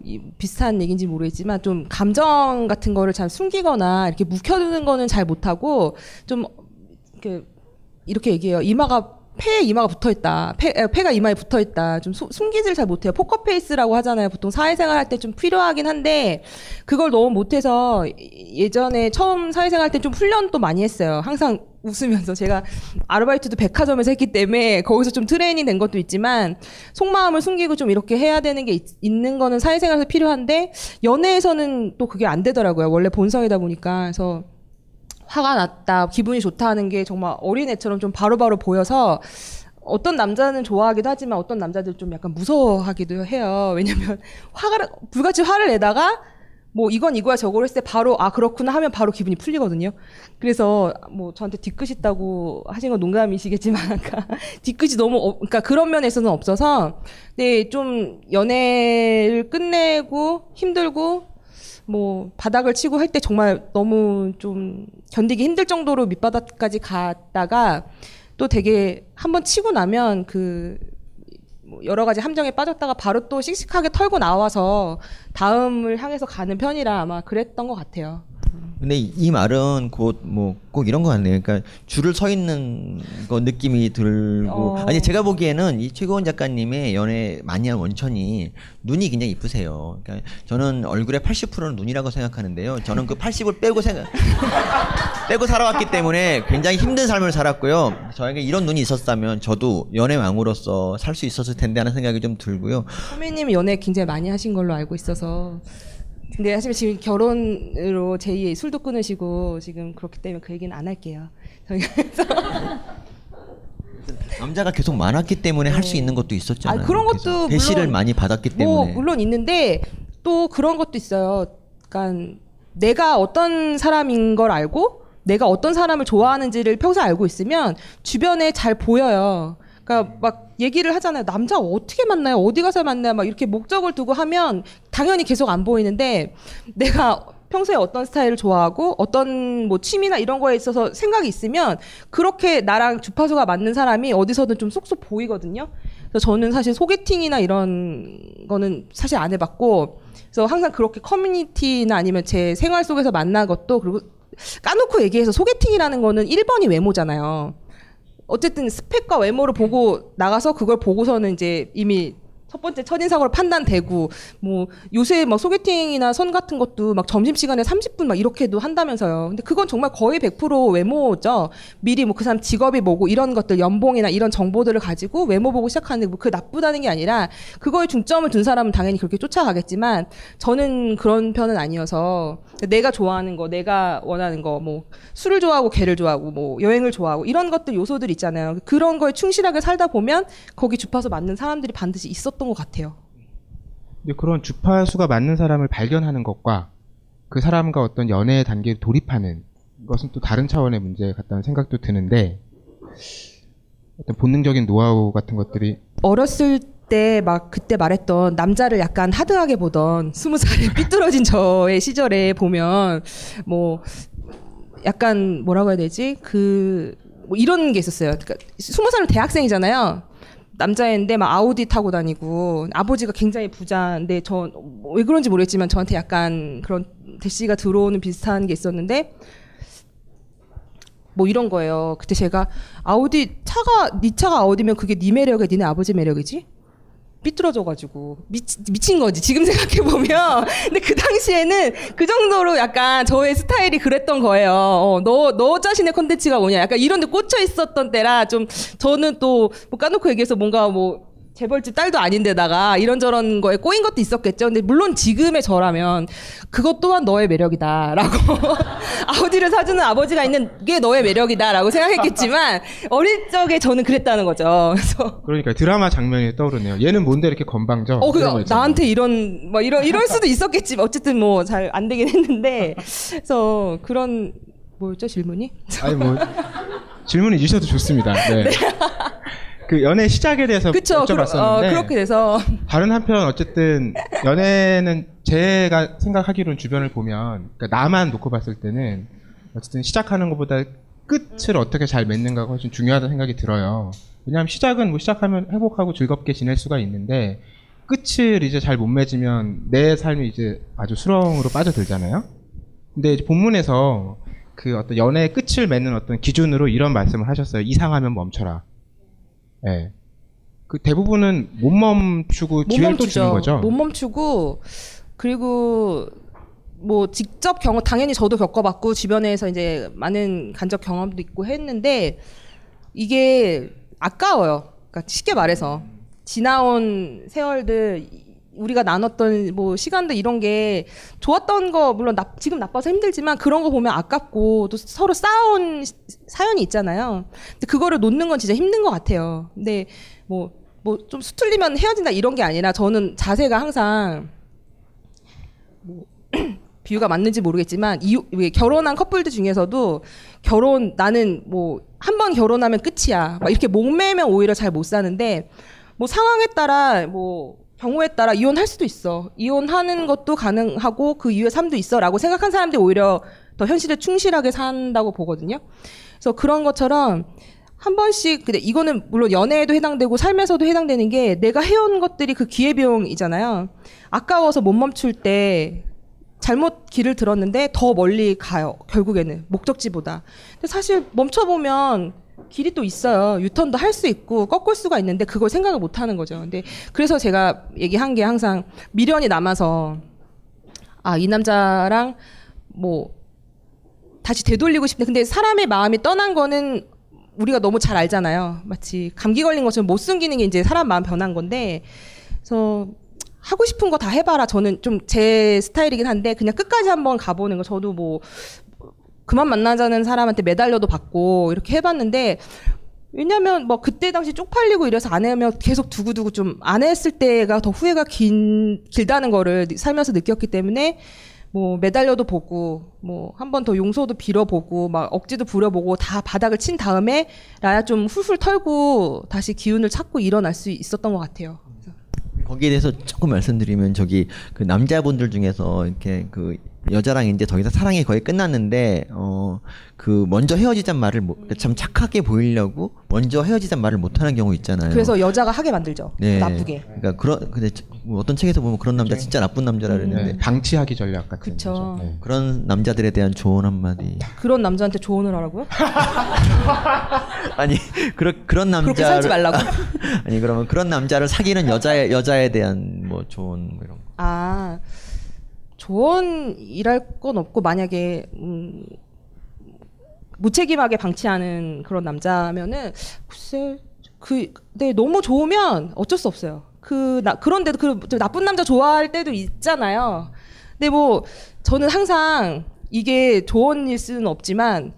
S6: 이 비슷한 얘기인지 모르겠지만 좀 감정 같은 거를 잘 숨기거나 이렇게 묵혀두는 거는 잘 못하고 좀 이렇게 이렇게 얘기해요. 이마가 폐에 이마가 붙어 있다. 폐, 에, 폐가 이마에 붙어 있다. 좀 소- 숨기질 잘 못해요. 포커페이스라고 하잖아요. 보통 사회생활 할 때 좀 필요하긴 한데 그걸 너무 못해서 예전에 처음 사회생활 할 때 좀 훈련도 많이 했어요. 항상 웃으면서 제가 아르바이트도 백화점에서 했기 때문에 거기서 좀 트레이닝 된 것도 있지만 속마음을 숨기고 좀 이렇게 해야 되는 게 있, 는 거는 사회생활에서 필요한데 연애에서는 또 그게 안 되더라고요. 원래 본성이다 보니까 그래서 화가 났다, 기분이 좋다 하는 게 정말 어린애처럼 좀 바로 바로 보여서 어떤 남자는 좋아하기도 하지만 어떤 남자들 좀 약간 무서워하기도 해요. 왜냐면 [laughs] 화가 불같이 화를 내다가 뭐 이건 이거야 저거를 했을 때 바로 아 그렇구나 하면 바로 기분이 풀리거든요. 그래서 뭐 저한테 뒤끝 있다고 하신 건 농담이시겠지만 아까 [laughs] 뒤끝이 너무 어, 그러니까 그런 면에서는 없어서 네좀 연애를 끝내고 힘들고 뭐 바닥을 치고 할 때 정말 너무 좀 견디기 힘들 정도로 밑바닥까지 갔다가 또 되게 한번 치고 나면 그뭐 여러 가지 함정에 빠졌다가 바로 또 씩씩하게 털고 나와서 다음을 향해서 가는 편이라 아마 그랬던 것 같아요.
S7: 근데 이, 이 말은 곧 뭐 꼭 이런 거 같네요. 그러니까 줄을 서 있는 거 느낌이 들고
S6: 어.
S7: 아니 제가 보기에는 이 최고원 작가님의 연애 많이 한 원천이 눈이 굉장히 이쁘세요. 그러니까 저는 얼굴의 80%는 눈이라고 생각하는데요. 저는 그 80을 빼고 생각 [laughs] 빼고 살아왔기 때문에 굉장히 힘든 삶을 살았고요. 저에게 이런 눈이 있었다면 저도 연애 왕으로서 살 수 있었을 텐데 하는 생각이 좀 들고요.
S6: 선배님 연애 굉장히 많이 하신 걸로 알고 있어서 근데 사실 지금 결혼으로 제2의 술도 끊으시고 지금 그렇기 때문에 그 얘기는 안 할게요. 저희가 [laughs]
S7: 남자가 계속 많았기 때문에 할 수 있는 것도 있었잖아요.
S6: 아, 그런. 것도
S7: 대시를
S6: 물론
S7: 많이 받았기
S6: 뭐
S7: 때문에.
S6: 물론 있는데 또 그런 것도 있어요. 그러니까 내가 어떤 사람인 걸 알고 내가 어떤 사람을 좋아하는지를 평소에 알고 있으면 주변에 잘 보여요. 그러니까 막 얘기를 하잖아요. 남자 어떻게 만나요? 어디 가서 만나요? 막 이렇게 목적을 두고 하면 당연히 계속 안 보이는데 내가 평소에 어떤 스타일을 좋아하고 어떤 뭐 취미나 이런 거에 있어서 생각이 있으면 그렇게 나랑 주파수가 맞는 사람이 어디서든 좀 쏙쏙 보이거든요. 그래서 저는 사실 소개팅이나 이런 거는 사실 안 해봤고 그래서 항상 그렇게 커뮤니티나 아니면 제 생활 속에서 만난 것도 그리고 까놓고 얘기해서 소개팅이라는 거는 1번이 외모잖아요. 어쨌든 스펙과 외모를 보고 나가서 그걸 보고서는 이제 이미 첫 번째 첫인상으로 판단되고 뭐 요새 막 소개팅이나 선 같은 것도 막 점심시간에 30분 막 이렇게도 한다면서요. 근데 그건 정말 거의 100% 외모죠. 미리 뭐 그 사람 직업이 뭐고 이런 것들 연봉이나 이런 정보들을 가지고 외모 보고 시작하는데 뭐그 나쁘다는 게 아니라 그거에 중점을 둔 사람은 당연히 그렇게 쫓아가겠지만 저는 그런 편은 아니어서 내가 좋아하는 거, 내가 원하는 거, 뭐 술을 좋아하고 개를 좋아하고 뭐 여행을 좋아하고 이런 것들 요소들 있잖아요. 그런 거에 충실하게 살다 보면 거기 주파수 맞는 사람들이 반드시 있었던 것 같아요.
S5: 근데 그런 주파수가 맞는 사람을 발견하는 것과 그 사람과 어떤 연애 단계에 돌입하는 것은 또 다른 차원의 문제 같다는 생각도 드는데 어떤 본능적인 노하우 같은 것들이
S6: 어렸을 때 막 그때 말했던 남자를 약간 하드하게 보던 스무 살에 [laughs] 삐뚤어진 저의 시절에 보면 뭐 약간 뭐라고 해야 되지 그 뭐 이런 게 있었어요. 그러니까 스무 살은 대학생이잖아요. 남자인데 막 아우디 타고 다니고 아버지가 굉장히 부자인데 저 왜 그런지 모르겠지만 저한테 약간 그런 대시가 들어오는 비슷한 게 있었는데 뭐 이런 거예요. 그때 제가 아우디 차가 네 차가 아우디면 그게 네 매력이야, 니네 아버지 매력이지? 삐뚤어져가지고 미치, 미친 거지 지금 생각해 보면. [laughs] 근데 그 당시에는 그 정도로 약간 저의 스타일이 그랬던 거예요. 어, 너, 너 자신의 컨텐츠가 뭐냐. 약간 이런 데 꽂혀 있었던 때라 좀 저는 또 뭐 까놓고 얘기해서 뭔가 뭐 재벌집 딸도 아닌데다가 이런저런 거에 꼬인 것도 있었겠죠. 근데 물론 지금의 저라면 그것 또한 너의 매력이다라고 [laughs] 아우디를 사주는 아버지가 있는 게 너의 매력이다라고 생각했겠지만 어릴 적에 저는 그랬다는 거죠. 그래서
S5: 그러니까 드라마 장면이 떠오르네요. 얘는 뭔데 이렇게 건방져?
S6: 어, 그. 나한테 이런 뭐 이런 이럴 수도 있었겠지만 어쨌든 뭐 잘 안 되긴 했는데 그래서 그런 뭐였죠 질문이?
S5: 아니 뭐 질문이 주셔도 좋습니다. 네. [laughs] 그 연애 시작에 대해서
S6: 그쵸,
S5: 여쭤봤었는데
S6: 어, 그렇게 돼서 [laughs]
S5: 다른 한편 어쨌든 연애는 제가 생각하기로는 주변을 보면 그러니까 나만 놓고 봤을 때는 어쨌든 시작하는 것보다 끝을 어떻게 잘 맺는가가 훨씬 중요하다는 생각이 들어요. 왜냐하면 시작은 뭐 시작하면 행복하고 즐겁게 지낼 수가 있는데 끝을 이제 잘 못 맺으면 내 삶이 이제 아주 수렁으로 빠져들잖아요. 근데 이제 본문에서 그 어떤 연애의 끝을 맺는 어떤 기준으로 이런 말씀을 하셨어요. 이상하면 멈춰라. 예. 그 대부분은 못 멈추고
S6: 못
S5: 기회를 또
S6: 멈추죠.
S5: 주는 거죠.
S6: 못 멈추고 그리고 뭐 직접 경험 당연히 저도 겪어봤고 주변에서 이제 많은 간접 경험도 있고 했는데 이게 아까워요. 그러니까 쉽게 말해서 지나온 세월들 우리가 나눴던 뭐 시간들 이런 게 좋았던 거 물론 나, 지금 나빠서 힘들지만 그런 거 보면 아깝고 또 서로 싸운 시- 사연이 있잖아요. 근데 그거를 놓는 건 진짜 힘든 것 같아요. 근데 뭐 뭐 좀 수틀리면 헤어진다 이런 게 아니라 저는 자세가 항상 뭐 [clears throat] 비유가 맞는지 모르겠지만 이후 왜 결혼한 커플들 중에서도 결혼 나는 뭐 한 번 결혼하면 끝이야 막 이렇게 목매면 오히려 잘 못 사는데 뭐 상황에 따라 뭐 경우에 따라 이혼할 수도 있어 이혼하는 것도 가능하고 그 이후의 삶도 있어라고 생각한 사람들이 오히려 더 현실에 충실하게 산다고 보거든요. 그래서 그런 것처럼 한 번씩 근데 이거는 물론 연애에도 해당되고 삶에서도 해당되는 게 내가 해온 것들이 그 기회 비용이잖아요. 아까워서 못 멈출 때 잘못 길을 들었는데 더 멀리 가요. 결국에는 목적지보다. 근데 사실 멈춰 보면 길이 또 있어요. 유턴도 할 수 있고 꺾을 수가 있는데 그걸 생각을 못 하는 거죠. 근데 그래서 제가 얘기한 게 항상 미련이 남아서 아, 이 남자랑 뭐 다시 되돌리고 싶네. 근데 사람의 마음이 떠난 거는 우리가 너무 잘 알잖아요. 마치 감기 걸린 것처럼 못 숨기는 게 이제 사람 마음 변한 건데 그래서 하고 싶은 거 다 해봐라. 저는 좀 제 스타일이긴 한데 그냥 끝까지 한번 가보는 거. 저도 뭐 그만 만나자는 사람한테 메달려도 받고 이렇게 해봤는데 왜냐면 뭐 그때 당시 쪽팔리고 이래서 안 하면 계속 두고두고 좀 안 했을 때가 더 후회가 긴 길다는 거를 살면서 느꼈기 때문에 뭐 메달려도 보고 뭐 한 번 더 용서도 빌어보고 막 억지도 부려보고 다 바닥을 친 다음에 나야 좀 훌훌 털고 다시 기운을 찾고 일어날 수 있었던 것 같아요.
S7: 거기에 대해서 조금 말씀드리면 저기 그 남자분들 중에서 이렇게 그 여자랑 이제 더 이상 사랑이 거의 끝났는데 어 그 먼저 헤어지잔 말을 못, 그러니까 참 착하게 보이려고 먼저 헤어지잔 말을 못 하는 경우 있잖아요.
S6: 그래서 여자가 하게 만들죠.
S7: 네.
S6: 나쁘게.
S7: 그러니까 그런 근데 뭐 어떤 책에서 보면 그런 남자 진짜 나쁜 남자라 그랬는데
S5: 네, 방치하기 전략 같은
S6: 그쵸.
S5: 거죠. 네.
S7: 그런 남자들에 대한 조언 한마디.
S6: 그런 남자한테 조언을 하라고요? [laughs]
S7: 아니 그런 그런 남자
S6: 그렇게 살지 말라고? [laughs]
S7: 아니 그러면 그런 남자를 사귀는 여자에 여자에 대한 뭐 조언 뭐 이런 거.
S6: 아 조언이랄 건 없고 만약에 음, 무책임하게 방치하는 그런 남자면은 글쎄 그 네, 너무 좋으면 어쩔 수 없어요. 그 나, 그런데도 그 나쁜 남자 좋아할 때도 있잖아요. 근데 뭐 저는 항상 이게 조언일 수는 없지만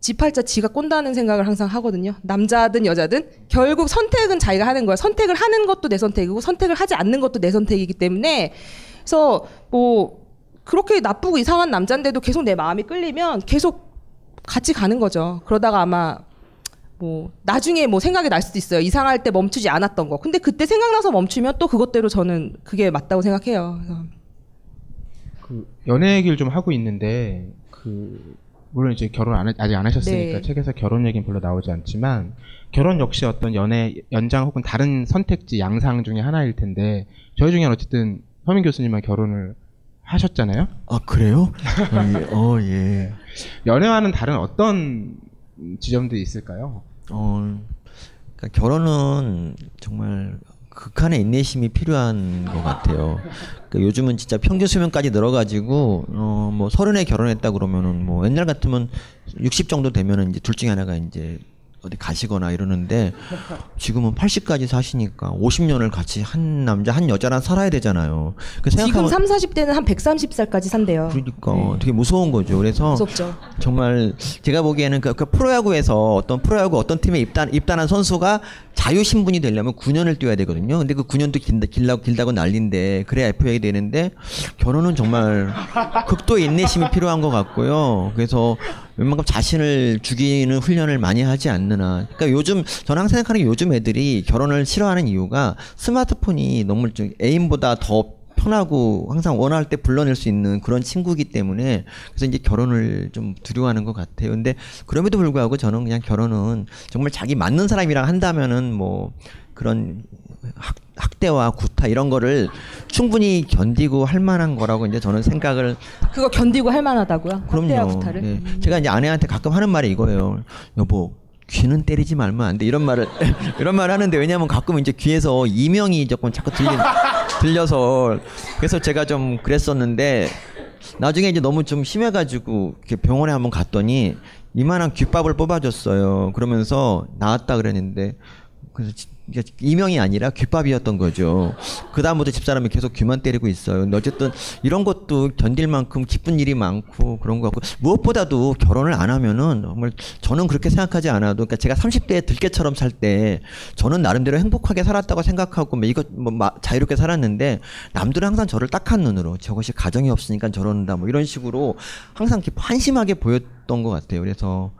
S6: 지팔자 지가 꼰다는 생각을 항상 하거든요. 남자든 여자든 결국 선택은 자기가 하는 거야. 선택을 하는 것도 내 선택이고 선택을 하지 않는 것도 내 선택이기 때문에 그래서 뭐 그렇게 나쁘고 이상한 남자인데도 계속 내 마음이 끌리면 계속 같이 가는 거죠. 그러다가 아마 뭐 나중에 뭐 생각이 날 수도 있어요. 이상할 때 멈추지 않았던 거. 근데 그때 생각나서 멈추면 또 그것대로 저는 그게 맞다고 생각해요. 그
S5: 연애 얘기를 좀 하고 있는데 그 물론 이제 결혼 안, 하- 아직 안 하셨으니까
S6: 네.
S5: 책에서 결혼 얘기는 별로 나오지 않지만 결혼 역시 어떤 연애 연장 혹은 다른 선택지 양상 중에 하나일 텐데 저희 중에 어쨌든 서민 교수님은 결혼을 하셨잖아요.
S7: 아 그래요? 어 예.
S5: 연애와는 다른 어떤 지점들이 있을까요?
S7: 어, 그러니까 결혼은 정말 극한의 인내심이 필요한 것 같아요. 그러니까 요즘은 진짜 평균 수명까지 늘어가지고 어뭐 서른에 결혼했다 그러면은 뭐 옛날 같으면 60 정도 되면은 이제 둘 중에 하나가 이제 어디 가시거나 이러는데 지금은 80까지 사시니까 50년을 같이 한 남자 한 여자랑 살아야 되잖아요. 그
S6: 지금
S7: 생각하면
S6: 3, 40대는 한 130살까지 산대요.
S7: 그러니까 되게 무서운 거죠. 그래서
S6: 무섭죠.
S7: 정말 제가 보기에는 그, 그 프로야구에서 어떤 프로야구 어떤 팀에 입단 입단한 선수가 자유 신분이 되려면 9년을 뛰어야 되거든요. 근데 그 9년도 길다, 길다고 길다고 난린데 그래야 FA가 되는데 결혼은 정말 극도의 인내심이 필요한 것 같고요. 그래서 웬만큼 자신을 죽이는 훈련을 많이 하지 않느나. 그러니까 요즘 항상 생각하는 게 요즘 애들이 결혼을 싫어하는 이유가 스마트폰이 너무 좀 애인보다 더 편하고 항상 원할 때 불러낼 수 있는 그런 친구이기 때문에 그래서 이제 결혼을 좀 두려워하는 것 같아요. 근데 그럼에도 불구하고 저는 그냥 결혼은 정말 자기 맞는 사람이랑 한다면은 뭐 그런 학, 학대와 구타 이런 거를 충분히 견디고 할 만한 거라고 이제 저는 생각을
S6: 그거 견디고 할 만하다고요? 학대와
S7: 그럼요.
S6: 구타를?
S7: 예. 제가 이제 아내한테 가끔 하는 말이 이거예요. 여보, 귀는 때리지 말면 안 돼. 이런 말을 [laughs] 이런 말을 하는데 왜냐면 가끔 이제 귀에서 이명이 조금 자꾸 들리, [laughs] 들려서 그래서 제가 좀 그랬었는데 나중에 이제 너무 좀 심해가지고 병원에 한번 갔더니 이만한 귓밥을 뽑아줬어요. 그러면서 나왔다 그랬는데 그래서 지- 이명이 아니라 귓밥이었던 거죠. 그 다음부터 집사람이 계속 귀만 때리고 있어요. 근데 어쨌든 이런 것도 견딜 만큼 기쁜 일이 많고 그런 거 같고 무엇보다도 결혼을 안 하면은 정말 저는 그렇게 생각하지 않아도 그러니까 제가 30대에 들깨처럼 살 때 저는 나름대로 행복하게 살았다고 생각하고 뭐 이것 뭐 마- 자유롭게 살았는데 남들은 항상 저를 딱한 눈으로 저것이 가정이 없으니까 저런다 뭐 이런 식으로 항상 이렇게 한심하게 보였던 것 같아요. 그래서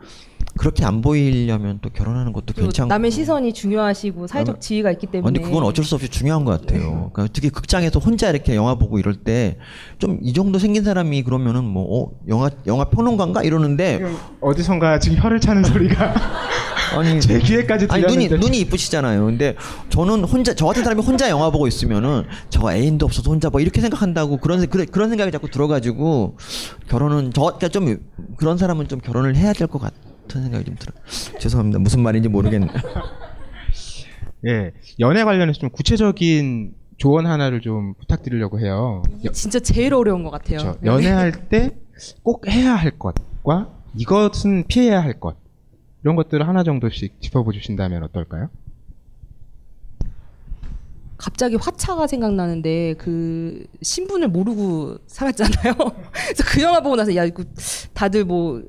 S7: 그렇게 안 보이려면 또 결혼하는 것도 괜찮고
S6: 남의 시선이 중요하시고 사회적 지위가 있기 때문에.
S7: 근데 그건 어쩔 수 없이 중요한 것 같아요. 그러니까 특히 극장에서 혼자 이렇게 영화 보고 이럴 때 좀 이 정도 생긴 사람이 그러면은 뭐 어, 영화 영화 평론가인가 이러는데
S5: 어디선가 지금 혀를 차는 소리가 [laughs]
S7: 아니
S5: 제 귀에까지
S7: 아니 눈이
S5: 들렸는데.
S7: 눈이 이쁘시잖아요. 근데 저는 혼자 저 같은 사람이 혼자 영화 보고 있으면은 저 애인도 없어서 혼자 뭐 이렇게 생각한다고 그런 세- 그런, 그런 생각이 자꾸 들어가지고 결혼은 저 그러니까 좀 그런 사람은 좀 결혼을 해야 될 것 같 은 생각이 좀 들어. 요 죄송합니다. 무슨 말인지 모르겠네. [laughs]
S5: 예, 연애 관련해서 좀 구체적인 조언 하나를 좀 부탁드리려고 해요.
S6: 이게 진짜 제일 어려운 것 같아요.
S5: 그렇죠. 연애할 때 꼭 해야 할 것과 이것은 피해야 할 것 이런 것들을 하나 정도씩 짚어보 주신다면 어떨까요?
S6: 갑자기 화차가 생각나는데 그 신분을 모르고 살았잖아요. [laughs] 그래서 그 영화 보고 나서 야 이거 다들 뭐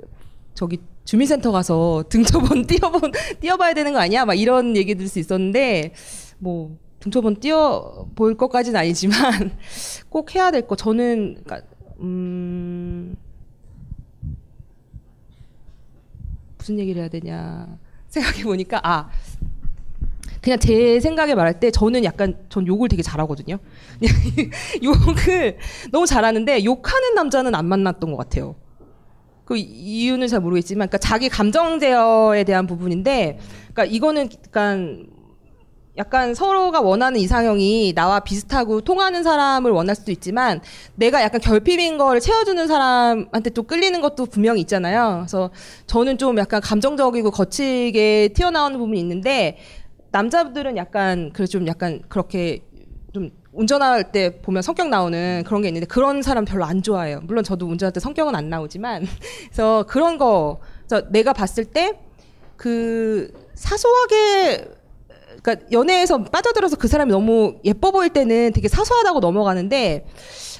S6: 저기 주민센터 가서 등초본 [laughs] 띄어본 띄어봐야 되는 거 아니야? 막 이런 얘기 들을 수 있었는데 뭐 등초본 띄어 볼 것까지는 아니지만 [laughs] 꼭 해야 될 거 저는 그러니까 음 무슨 얘기를 해야 되냐 생각해 보니까 아 그냥 제 생각에 말할 때 저는 약간 전 욕을 되게 잘하거든요. [laughs] 욕을 너무 잘하는데 욕하는 남자는 안 만났던 것 같아요. 그 이유는 잘 모르겠지만, 그러니까 자기 감정 제어에 대한 부분인데, 그러니까 이거는 약간 약간 서로가 원하는 이상형이 나와 비슷하고 통하는 사람을 원할 수도 있지만 내가 약간 결핍인 거를 채워주는 사람한테 또 끌리는 것도 분명히 있잖아요. 그래서 저는 좀 약간 감정적이고 거칠게 튀어나오는 부분이 있는데 남자들은 약간 그래서 좀 약간 그렇게 좀 운전할 때 보면 성격 나오는 그런 게 있는데 그런 사람 별로 안 좋아해요. 물론 저도 운전할 때 성격은 안 나오지만 [laughs] 그래서 그런 거 그래서 내가 봤을 때 그 사소하게 그러니까 연애에서 빠져들어서 그 사람이 너무 예뻐 보일 때는 되게 사소하다고 넘어가는데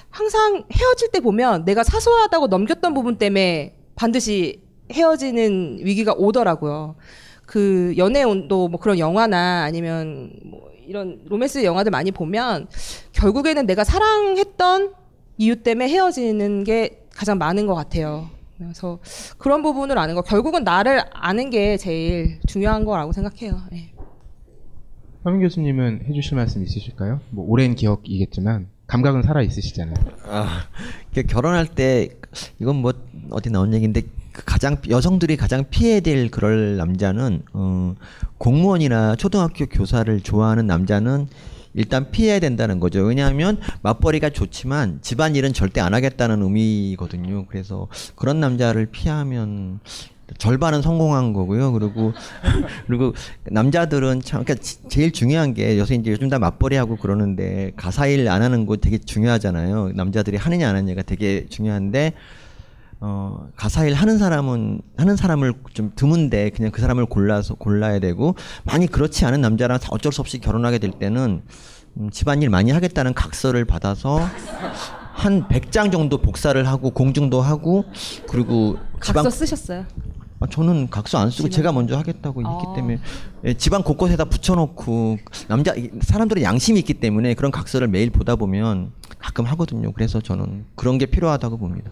S6: 항상 헤어질 때 보면 내가 사소하다고 넘겼던 부분 때문에 반드시 헤어지는 위기가 오더라고요. 그 연애 온도 뭐 그런 영화나 아니면 뭐 이런 로맨스 영화들 많이 보면 결국에는 내가 사랑했던 이유 때문에 헤어지는 게 가장 많은 것 같아요. 그래서 그런 부분을 아는 거 결국은 나를 아는 게 제일 중요한 거라고 생각해요. 예.
S5: 서민 교수님은 해주실 말씀 있으실까요? 뭐 오랜 기억이겠지만 감각은 살아 있으시잖아요.
S7: 아, 결혼할 때 이건 뭐 어디 나온 얘기인데 그 가장 여성들이 가장 피해야 될 그럴 남자는 어, 공무원이나 초등학교 교사를 좋아하는 남자는 일단 피해야 된다는 거죠. 왜냐하면 맞벌이가 좋지만 집안일은 절대 안 하겠다는 의미거든요. 그래서 그런 남자를 피하면 절반은 성공한 거고요. 그리고 [laughs] 그리고 남자들은 참 그러니까 지- 제일 중요한 게 요새 이제 요즘 다 맞벌이하고 그러는데 가사일 안 하는 거 되게 중요하잖아요. 남자들이 하느냐 안 하느냐가 되게 중요한데 어, 가사일 하는 사람은 하는 사람을 좀 드문데 그냥 그 사람을 골라서 골라야 되고 만약 그렇지 않은 남자랑 어쩔 수 없이 결혼하게 될 때는 음, 집안일 많이 하겠다는 각서를 받아서 한 100장 정도 복사를 하고 공증도 하고 그리고
S6: 각서 쓰셨어요?
S7: 아, 저는 각서 안 쓰고 제가 먼저 하겠다고 했기 때문에 예, 집안 곳곳에다 붙여놓고 남자 이- 사람들은 양심이 있기 때문에 그런 각서를 매일 보다 보면 가끔 하거든요. 그래서 저는 그런 게 필요하다고 봅니다.